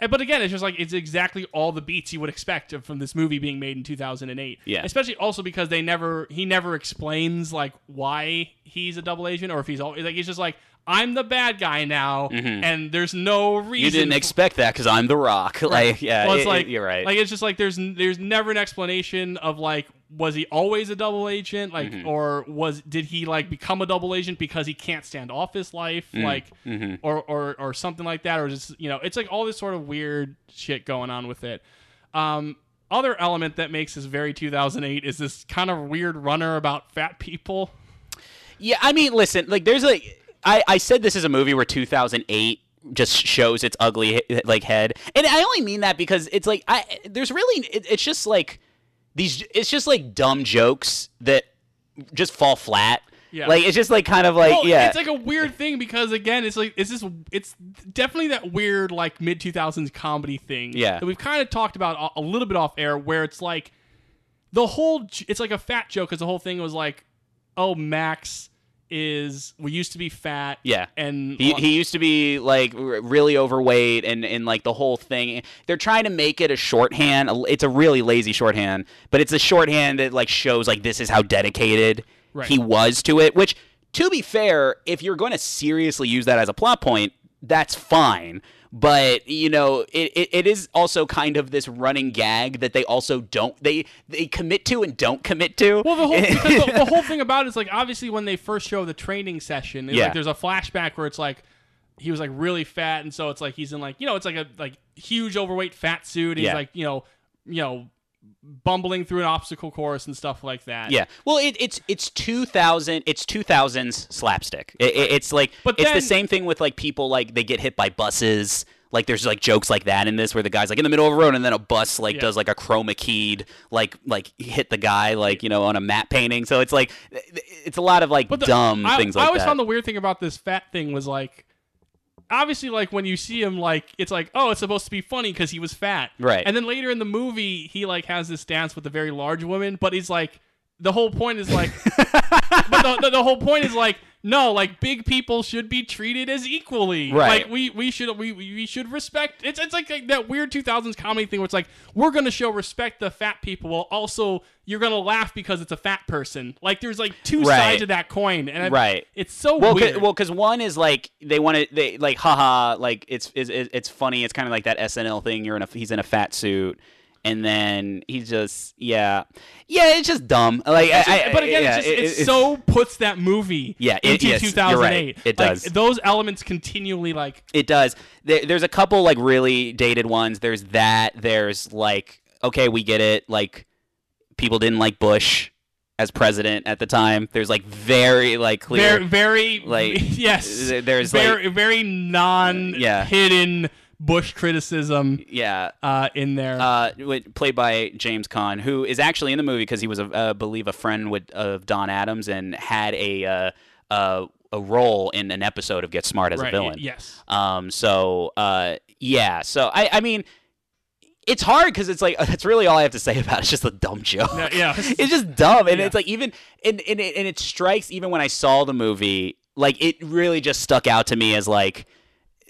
eh, but again it's just like it's exactly all the beats you would expect from this movie being made in 2008 Yeah. especially also because they never he never explains like why he's a double agent or if he's always like he's just like i'm the bad guy now and there's no reason Mm-hmm. you didn't expect that because I'm the Rock. Like, yeah, well, it's it- like it- you're right. Like it's just like there's there's never an explanation of like was he always a double agent like Mm-hmm. or was did he like become a double agent because he can't stand office life Mm, like mm-hmm. or, or or something like that or just you know it's like all this sort of weird shit going on with it. Um, other element that makes this very 2008 is this kind of weird runner about fat people. Yeah, I mean, listen, like there's like I I said this is a movie where 2008 just shows its ugly like head, and I only mean that because it's like I there's really it, it's just like these it's just like dumb jokes that just fall flat. Yeah. Like it's just like kind of like Well, yeah. it's like a weird thing because again, it's like it's just it's definitely that weird like mid two thousands comedy thing. Yeah. that we've kind of talked about a, a little bit off air, where it's like the whole it's like a fat joke because the whole thing was like, oh Max is we used to be fat. Yeah. and He, he used to be like really overweight and, and like the whole thing. They're trying to make it a shorthand. It's a really lazy shorthand, but it's a shorthand that like shows like this is how dedicated Right. he was to it. Which, to be fair, if you're going to seriously use that as a plot point, that's fine. But you know, it, it, it is also kind of this running gag that they also don't they they commit to and don't commit to. Well, the whole the, the whole thing about it is like obviously when they first show the training session, Yeah. like there's a flashback where it's like he was like really fat, and so it's like he's in like you know it's like a like huge overweight fat suit. And Yeah. He's like you know you know bumbling through an obstacle course and stuff like that. Yeah. Well, it, it's it's 2000 it's 2000s slapstick. It, it- it's like But it's then- the same thing with like people like they get hit by buses. Like there's like jokes like that in this where the guy's like in the middle of a road and then a bus like Yeah. does like a chroma keyed like like hit the guy like you know on a matte painting. So it's like it's a lot of like the, dumb I, things I like always that. found the weird thing about this fat thing was like, obviously, like when you see him, like it's like, oh, it's supposed to be funny because he was fat, Right. And then later in the movie, he like has this dance with a very large woman, but he's like, the whole point is like, but the, the, the whole point is like, no, like big people should be treated as equally, Right. Like we we should we we should respect. It's it's like, like that weird 2000s comedy thing where it's like we're gonna show respect to fat people, while also you're gonna laugh because it's a fat person. Like there's like two Right. sides of that coin, and Right. it's so well, weird. cause, well, because one is like they want to, they like, haha, like it's it's, it's funny. It's kind of like that SNL thing. You're in a he's in a fat suit, and then he just yeah, yeah. It's just dumb. Like, I, I- but again, yeah, it's, just, it- it's it- so puts that movie Yeah, it- into yes, you're 2008. right. It Like, does. those elements continually like It does. There, there's a couple like really dated ones. There's that. There's like okay, we get it. Like people didn't like Bush as president at the time. There's like very like clear. very very like, yes. there's, very very non Yeah. hidden Bush criticism yeah. uh, in there. uh, played by James Caan, who is actually in the movie because he was, a, uh, believe, a friend with of Don Adams and had a uh, uh, a role in an episode of Get Smart as right. a villain. Yes. Um. So, uh, yeah. So, I, I mean, it's hard because it's like that's really all I have to say about it. It's just a dumb joke. Yeah, yeah. it's just dumb, and Yeah. it's like even and and it, and it strikes even when I saw the movie, like it really just stuck out to me as like.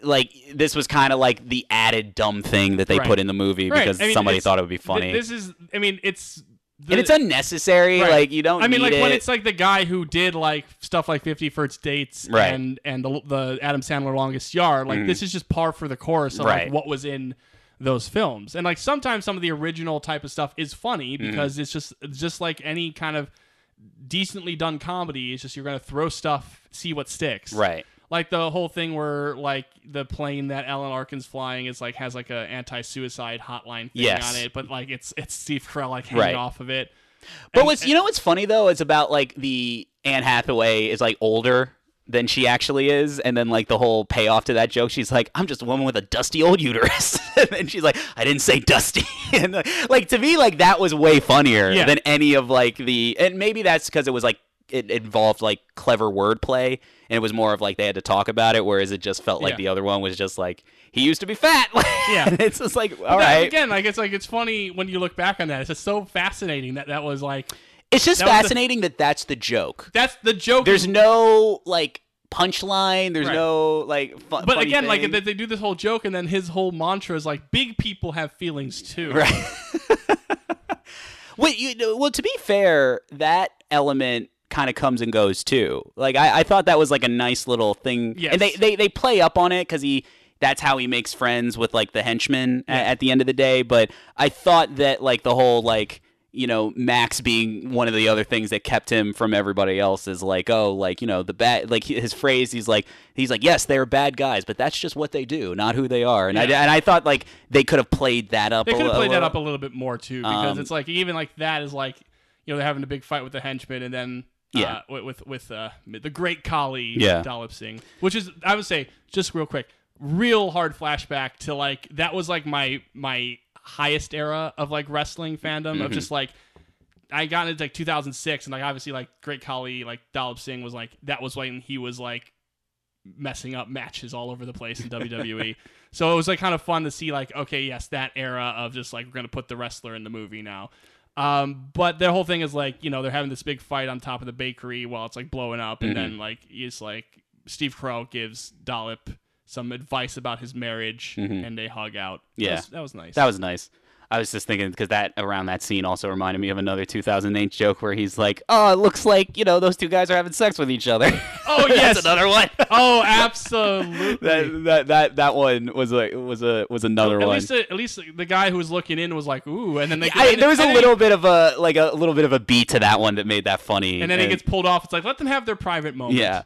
Like this was kind of like the added dumb thing that they Right. put in the movie Right. because I mean, somebody thought it would be th- funny, this is. I mean, it's. The, and it's unnecessary. Right. Like you don't. I mean, like when it's like the guy who did like stuff like Fifty First Dates Right. and and the, the Adam Sandler Longest Yard. Like this is just par for the course of. Right. like what was in those films. And like sometimes some of the original type of stuff is funny Mm-hmm. because it's just it's just like any kind of decently done comedy. It's just you're gonna throw stuff, see what sticks. right. Like the whole thing where like the plane that Alan Arkin's flying is like has like a anti-suicide hotline thing Yes. on it, but like it's it's Steve Carell like hanging Right. off of it. But And- what's you know what's funny though is about like the Anne Hathaway is like older than she actually is, and then like the whole payoff to that joke, she's like, "I'm just a woman with a dusty old uterus," and she's like, "I didn't say dusty," and like, like to me like that was way funnier Yeah. than any of like the, and maybe that's because it was like it involved like clever wordplay, and it was more of like they had to talk about it, whereas it just felt like Yeah. the other one was just like he used to be fat. Yeah. it's just like all But Again, like it's like it's funny when you look back on that. It's just so fascinating that that was like It's just That was the- fascinating that that's the joke. that's the joke. There's no like punchline. There's Right. no like. Fu- but again, like thing. they, they do this whole joke, and then his whole mantra is like, "Big people have feelings too." right. Wait, you, well, to be fair, that element kind of comes and goes too. Like I, I thought that was like a nice little thing, Yes. and they, they they play up on it because he. That's how he makes friends with like the henchmen a- at the end of the day. But I thought that like the whole like you know Max being one of the other things that kept him from everybody else is like oh like you know the bad like his phrase he's like he's like yes they're bad guys but that's just what they do not who they are and I and I thought like they could have played that up They could have played that up a little bit more too, because Um, it's like even like that is like you know they're having a big fight with the henchmen, and then Yeah. uh, with with, uh, the great Khali Yeah. Dalip Singh, which is I would say just real quick, real hard flashback to like that was like my my highest era of like wrestling fandom Mm-hmm. of just like. I got into like 2006, and like obviously like Great Khali, like Dalip Singh was like that was when he was like messing up matches all over the place in WWE. so it was like kind of fun to see like okay, yes, that era of just like we're gonna put the wrestler in the movie now. Um, but the whole thing is like you know they're having this big fight on top of the bakery while it's like blowing up, and Mm-hmm. then like it's like Steve Carell gives Dalip some advice about his marriage, and they hug out. That Mm-hmm. Yeah. was, that was nice. That was nice. I was just thinking because that around that scene also reminded me of another 2008 joke where he's like, "Oh, it looks like you know those two guys are having sex with each other." Oh, yes. that's another one. Oh, absolutely. that, that that that one was a was a was another at one. least, at least the guy who was looking in was like, "Ooh," and then they, I, and there was a little he, bit of a like a little bit of a beat to that one that made that funny. and then it gets pulled off. It's like let them have their private moment. Yeah.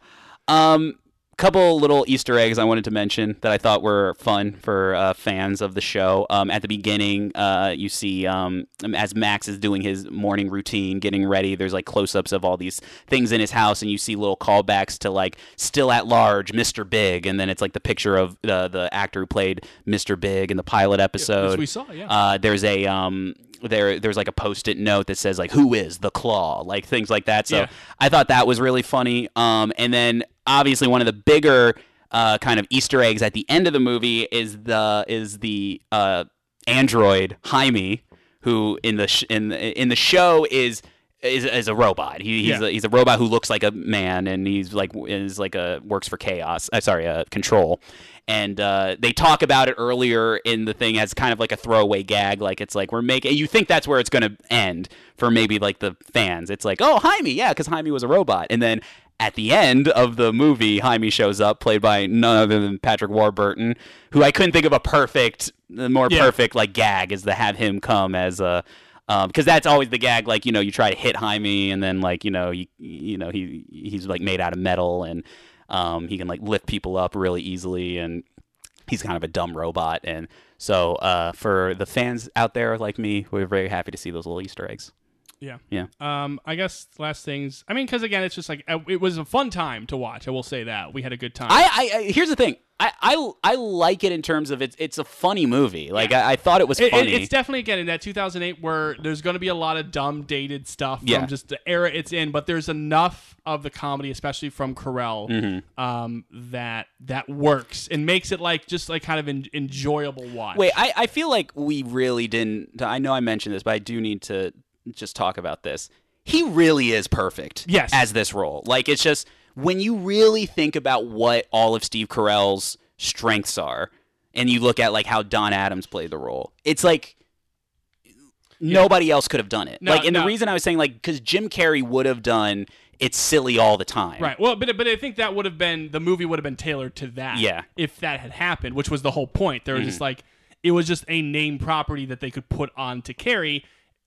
Um, couple little Easter eggs I wanted to mention that I thought were fun for uh, fans of the show. Um, at the beginning, uh, you see um, as Max is doing his morning routine, getting ready. There's like close-ups of all these things in his house, and you see little callbacks to like "Still at Large," Mr. Big, and then it's like the picture of the the actor who played Mr. Big in the pilot episode. we saw, yeah. Uh, there's a um, there there's like a post-it note that says like "Who is the Claw?" like things like that. So Yeah. I thought that was really funny. Um, and then obviously one of the bigger uh, kind of Easter eggs at the end of the movie is the is the uh, android Hymie, who in the sh- in the, in the show is. Is, is a robot. He, he's Yeah. a, he's a robot who looks like a man, and he's like is like a works for KAOS. Uh, sorry, uh, control. And uh, they talk about it earlier in the thing as kind of like a throwaway gag, like it's like we're making. You think that's where it's going to end for maybe like the fans. It's like, oh, Hymie, yeah, because Hymie was a robot, and then at the end of the movie, Hymie shows up, played by none other than Patrick Warburton, who I couldn't think of a perfect, more Yeah. perfect like gag is to have him come as a. Because that's always the gag, like you know, you try to hit Hymie, and then like you know, you, you know, he he's like made out of metal, and um, he can like lift people up really easily, and he's kind of a dumb robot, and so uh, for the fans out there like me, we're very happy to see those little Easter eggs. Yeah. Yeah. Um, I guess last things. I mean, because again, it's just like uh, it was a fun time to watch. I will say that we had a good time. I, I, I here's the thing. I, I, I like it in terms of it's it's a funny movie. Like I, I thought it was It- it- funny. it's definitely again in that 2008 where there's going to be a lot of dumb dated stuff Yeah. from just the era it's in, but there's enough of the comedy, especially from Carell, Mm-hmm. um, that that works and makes it like just like kind of en- enjoyable watch. Wait, I, I feel like we really didn't. I know I mentioned this, but I do need to just talk about this. He really is perfect. Yes. As this role, like it's just when you really think about what all of Steve Carell's strengths are, and you look at like how Don Adams played the role, it's like nobody else could have done it. No, like, and no. the reason I was saying like because Jim Carrey would have done it's silly all the time. Right. Well, but but I think that would have been the movie would have been tailored to that. Yeah. Mm-hmm. If that had happened, which was the whole point. There was just like it was just a name property that they could put on to Carrey,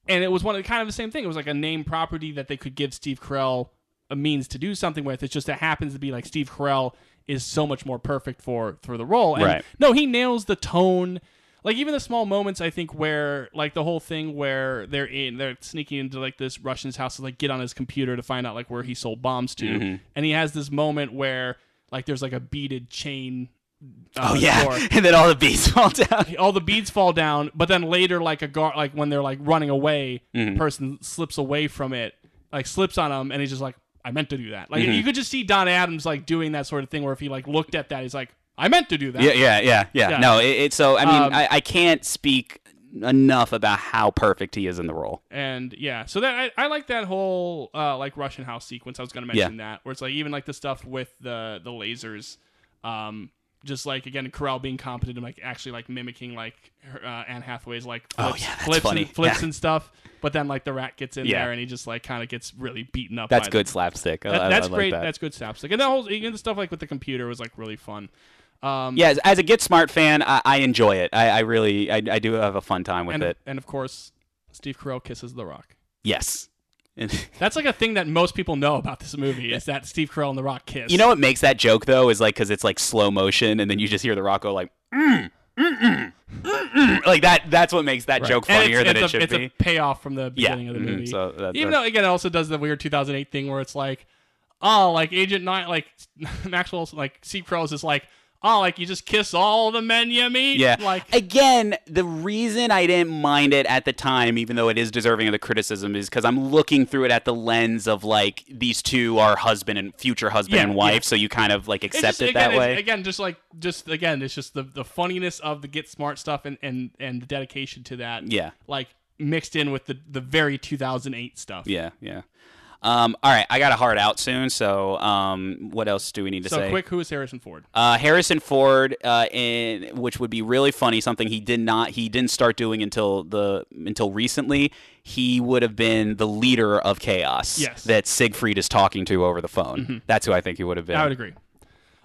and it was one of the, kind of the same thing. It was like a name property that they could give Steve Carell a means to do something with. It's just it happens to be like Steve Carell is so much more perfect for for the role. And Right. No, he nails the tone. Like even the small moments, I think where like the whole thing where they're in, they're sneaking into like this Russian's house to like get on his computer to find out like where he sold bombs to, Mm-hmm. and he has this moment where like there's like a beaded chain. Uh, Oh yeah, door. and then all the beads fall down. all the beads fall down, but then later, like a guard, like when they're like running away, Mm-hmm. person slips away from it, like slips on him, and he's just like, "I meant to do that." Mm-hmm. Like you could just see Don Adams like doing that sort of thing, where if he like looked at that, he's like, "I meant to do that." Yeah, yeah, yeah, yeah. Yeah. No, it, it's so. I mean, Um, I, I can't speak enough about how perfect he is in the role. and yeah, so that I, I like that whole uh, like Russian house sequence. I was gonna mention that where it's like even like the stuff with the the lasers, um, just like again Carell being competent and like actually like mimicking like her, uh, Anne Hathaway's like Oh, flips, yeah, that's flips and flips Yeah. and stuff. But then like the rat gets in Yeah. there and he just like kind of gets really beaten up. That's good them. slapstick. That- I- that's I great. that. That's good slapstick. And the whole even the stuff like with the computer was like really fun. Um, yeah, as, as a Get Smart fan, I, I enjoy it. I, I really, I, I do have a fun time with and it. and of course, Steve Carell kisses The Rock. Yes. And- That's like a thing that most people know about this movie is that Steve Carell and The Rock kiss. you know what makes that joke though is like because it's like slow motion, and then you just hear the rock go like, mm, mm, mm, mm, mm. like that. That's what makes that joke And funnier it's, than it's it a, should it's be. a payoff from the Yeah, beginning of the mhm, movie. so that- Even that- though again, it also does the weird 2008 thing where it's like, oh, like Agent Nine, like Maxwell's like Steve Carell's is like, oh, like you just kiss all the men you meet. Yeah. like again, the reason I didn't mind it at the time, even though it is deserving of the criticism, is because I'm looking through it at the lens of like these two are husband and future husband Yeah, and wife, yeah. so you kind of like accept just, it again, that way. Again, just like just again, it's just the the funniness of the get smart stuff and and and the dedication to that. Yeah. like mixed in with the the very 2008 stuff. Yeah, yeah. Um, all right, I got a hard out soon. So, um, what else do we need to So say? So quick, who is Harrison Ford? Uh, Harrison Ford, uh, in which would be really funny, something he did not he didn't start doing until the until recently. He would have been the leader of KAOS Yes. Mm-hmm. that Siegfried is talking to over the phone. That's who I think he would have been. I would agree.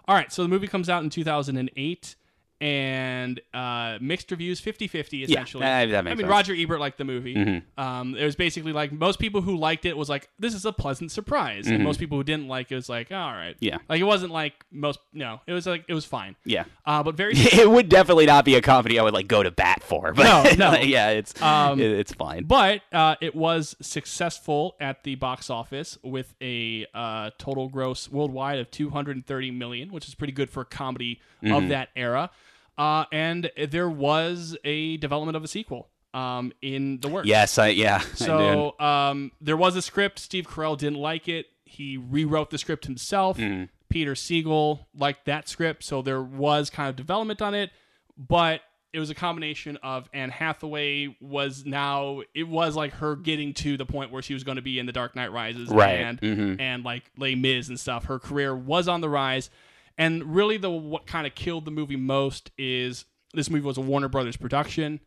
All right, so the movie comes out in 2008 and uh, mixed reviews 50-50 essentially. that- that I mean, sense. Roger Ebert liked the movie. Um, it was basically like most people who liked it was like, this is a pleasant surprise. And most people who didn't like it was like, all right. Yeah. Like it wasn't like most, no, it was like, it was fine. Yeah. Uh, but very it would definitely not be a comedy I would like go to bat for. But No, no. yeah, it's Um, it- it's fine. But uh, it was successful at the box office with a uh, total gross worldwide of 230 million, which is pretty good for a comedy Mm-hmm. of that era. Uh, and there was a development of a sequel um, in the works. yes, I yeah. I. So um, there was a script. Steve Carell didn't like it. He rewrote the script himself. Mm-hmm. Peter Segal liked that script, so there was kind of development on it, but it was a combination of Anne Hathaway was now it was like her getting to the point where she was going to be in The Dark Knight Rises Right. and Mhm. and like Les Mis and stuff. Her career was on the rise, and really the what kind of killed the movie most is this movie was a Warner Brothers production.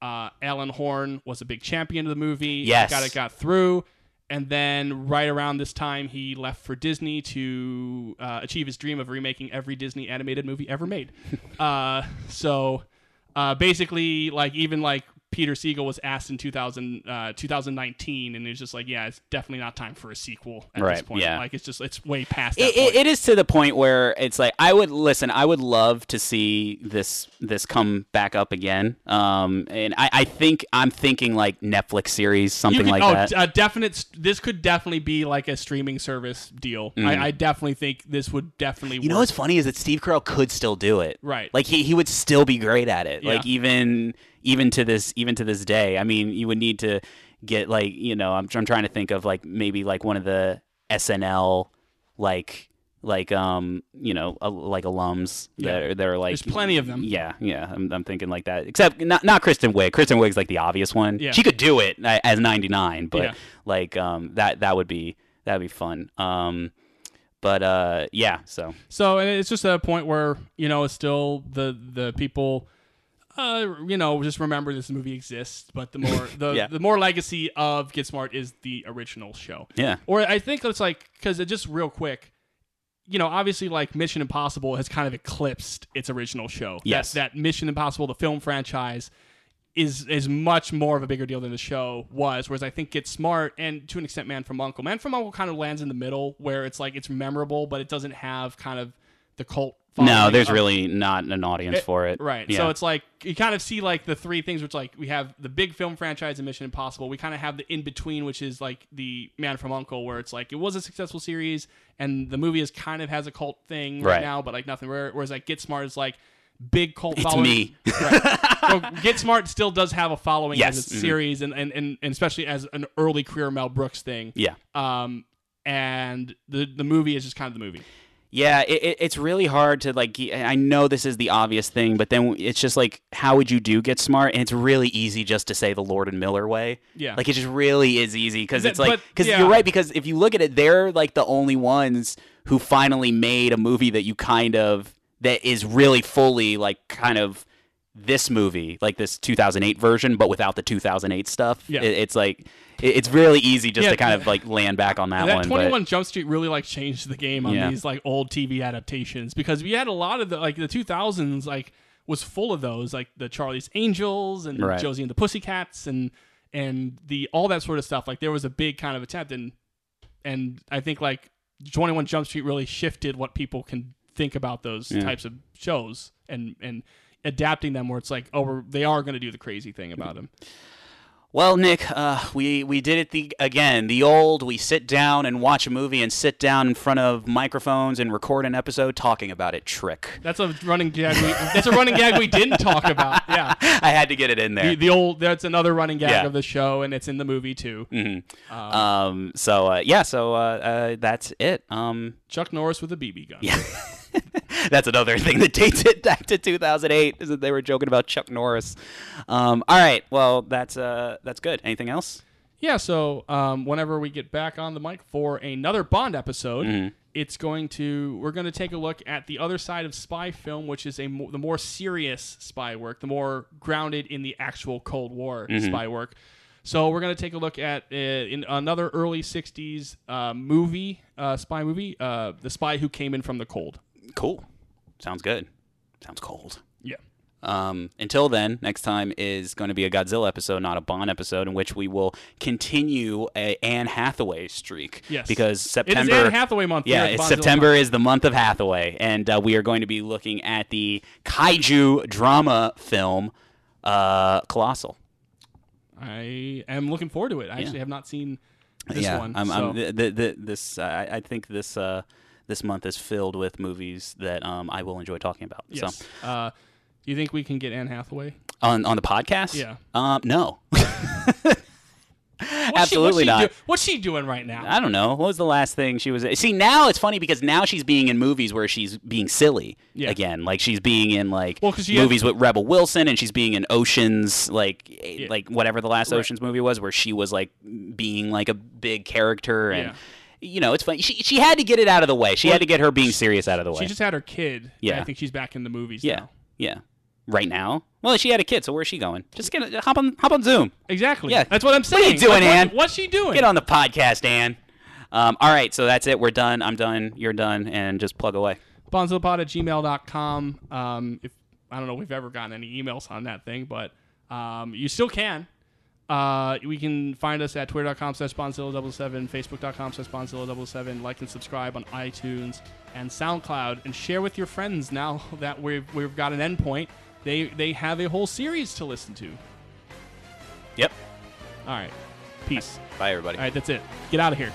Uh, Alan Horn was a big champion of the movie. Yes. got it got through, and then right around this time he left for Disney to uh, achieve his dream of remaking every Disney animated movie ever made. uh, so uh, basically, like even like Peter Segal was asked in 2000, uh, 2019, and it was just like, yeah, it's definitely not time for a sequel at this point. yeah. Like it's just it's way past that It, it, it is to the point where it's like I would listen. I would love to see this this come back up again. Um, and I, I think I'm thinking like Netflix series, something could- like oh, that. a definite. This could definitely be like a streaming service deal. I, I definitely think this would definitely. You know what's funny is that Steve Carell could still do it. Right. Like he, he would still be great at it. Yeah. Like even even to this even to this day. I mean, you would need to get like, you know, I'm I'm trying to think of like maybe like one of the SNL like like um you know uh, like alums that are, that are like There's plenty of them. yeah yeah I'm, I'm thinking like that except not not Kristen Wiig Kristen Wiig's like the obvious one Yeah. she could do it uh, as 99 but Yeah. like um that that would be that would be fun um but uh yeah so So and it's just a point where you know it's still the the people, uh, you know, just remember this movie exists. But the more the Yeah. the more legacy of Get Smart is the original show. Yeah. Or I think it's like because it just real quick. You know, obviously, like Mission Impossible has kind of eclipsed its original show. That- Yes. that, Mission Impossible, the film franchise, is is much more of a bigger deal than the show was. Whereas I think Get Smart and to an extent Man from Uncle, Man from Uncle kind of lands in the middle where it's like it's memorable, but it doesn't have kind of the cult. no there's of- really not an audience for it Right. yeah. So it's like you kind of see like the three things, which like we have the big film franchise and Mission Impossible. We kind of have the in between, which is like the Man from Uncle, where it's like it was a successful series and the movie is kind of has a cult thing right, Right. now, but like nothing. Whereas like Get Smart is like big cult It's following. me. Right. well, Get Smart still does have a following Yes. as a Mhm. series and, and, and, and especially as an early career Mel Brooks thing. yeah Um, and the the movie is just kind of the movie. Yeah, it, it, it's really hard to like. I know this is the obvious thing, but then it's just like, how would you do get smart? And it's really easy just to say the Lord and Miller way. Yeah. like it just really is easy because it's like because yeah. you're right because if you look at it, they're like the only ones who finally made a movie that you kind of that is really fully like kind of this movie like this 2008 version but without the 2008 stuff Yeah. It- it's like it's really easy just Yeah, to kind of like land back on that, that one 21 Jump Street really like changed the game on Yeah. these like old TV adaptations because we had a lot of the like the 2000s like was full of those like the Charlie's Angels and Right. Josie and the Pussycats and and the all that sort of stuff like there was a big kind of attempt and and I think like 21 Jump Street really shifted what people can think about those types of shows and and adapting them where it's like oh we're, they are going to do the crazy thing about them. Well, Nick, uh, we we did it the again. The old we sit down and watch a movie and sit down in front of microphones and record an episode talking about it. Trick. That's a running gag. We, that's a running gag we didn't talk about. Yeah. I had to get it in there. the, the old that's another running gag Yeah. of the show and it's in the movie too um. So uh, yeah. So uh, uh, that's it. Um. chuck norris with a bb gun Yeah. That's another thing that dates it back to 2008 is that they were joking about Chuck Norris. Um. All right. Well, that's uh that's good. Anything else? Yeah, so um, whenever we get back on the mic for another Bond episode, Mm-hmm. it's going to we're going to take a look at the other side of spy film, which is a mo- the more serious spy work, the more grounded in the actual Cold War Mm-hmm. spy work. So we're going to take a look at uh, in another early '60s uh, movie, uh, spy movie, uh, "The Spy Who Came In from the Cold." Cool. Sounds good. Sounds cold. Yeah. Um, until then, next time is going to be a Godzilla episode, not a Bond episode, in which we will continue a Anne Hathaway streak. Yes. Because It is September. Anne Hathaway month. Yeah, it's September is the month of Hathaway, and uh, we are going to be looking at the kaiju drama film uh, Colossal. I am looking forward to it. I actually have not seen this yeah, one. I'm, so. I'm, th- th- th- this I I think this uh, this month is filled with movies that um, I will enjoy talking about. yes. So Uh, do you think we can get Anne Hathaway? on on the podcast, Yeah. um, no, What's absolutely she, what's not. She do- what's she doing right now? I don't know. What was the last thing she was? See, now it's funny because now she's being in movies where she's being silly Yeah. again. Like she's being in like Well, 'cause she had- movies with Rebel Wilson, and she's being in Oceans, like eh, like whatever the last Right. Oceans movie was, where she was like being like a big character, and Yeah. You know, it's funny. She she had to get it out of the way. She Well, had to get her being serious out of the way. She just had her kid. Yeah. I think she's back in the movies yeah, now. yeah. Right now, well, she had a kid, so where's she going? Just get a, hop on hop on Zoom. Exactly. Yeah. That's what I'm saying. What are you doing, Like, what- What's she doing? Get on the podcast, Ann. Um, all right, so that's it. We're done. I'm done. You're done, and just plug away. bonzillapod at gmail.com. Um, if I don't know if we've ever gotten any emails on that thing, but um, you still can. Uh, we can find us at twitter.com slash bonzilla77, facebook.com slash bonzilla77. Like and subscribe on iTunes and SoundCloud. And share with your friends now that we've, we've got an endpoint. They, they have a whole series to listen to. Yep. All right. Peace. Bye, everybody. All right, that's it. Get out of here.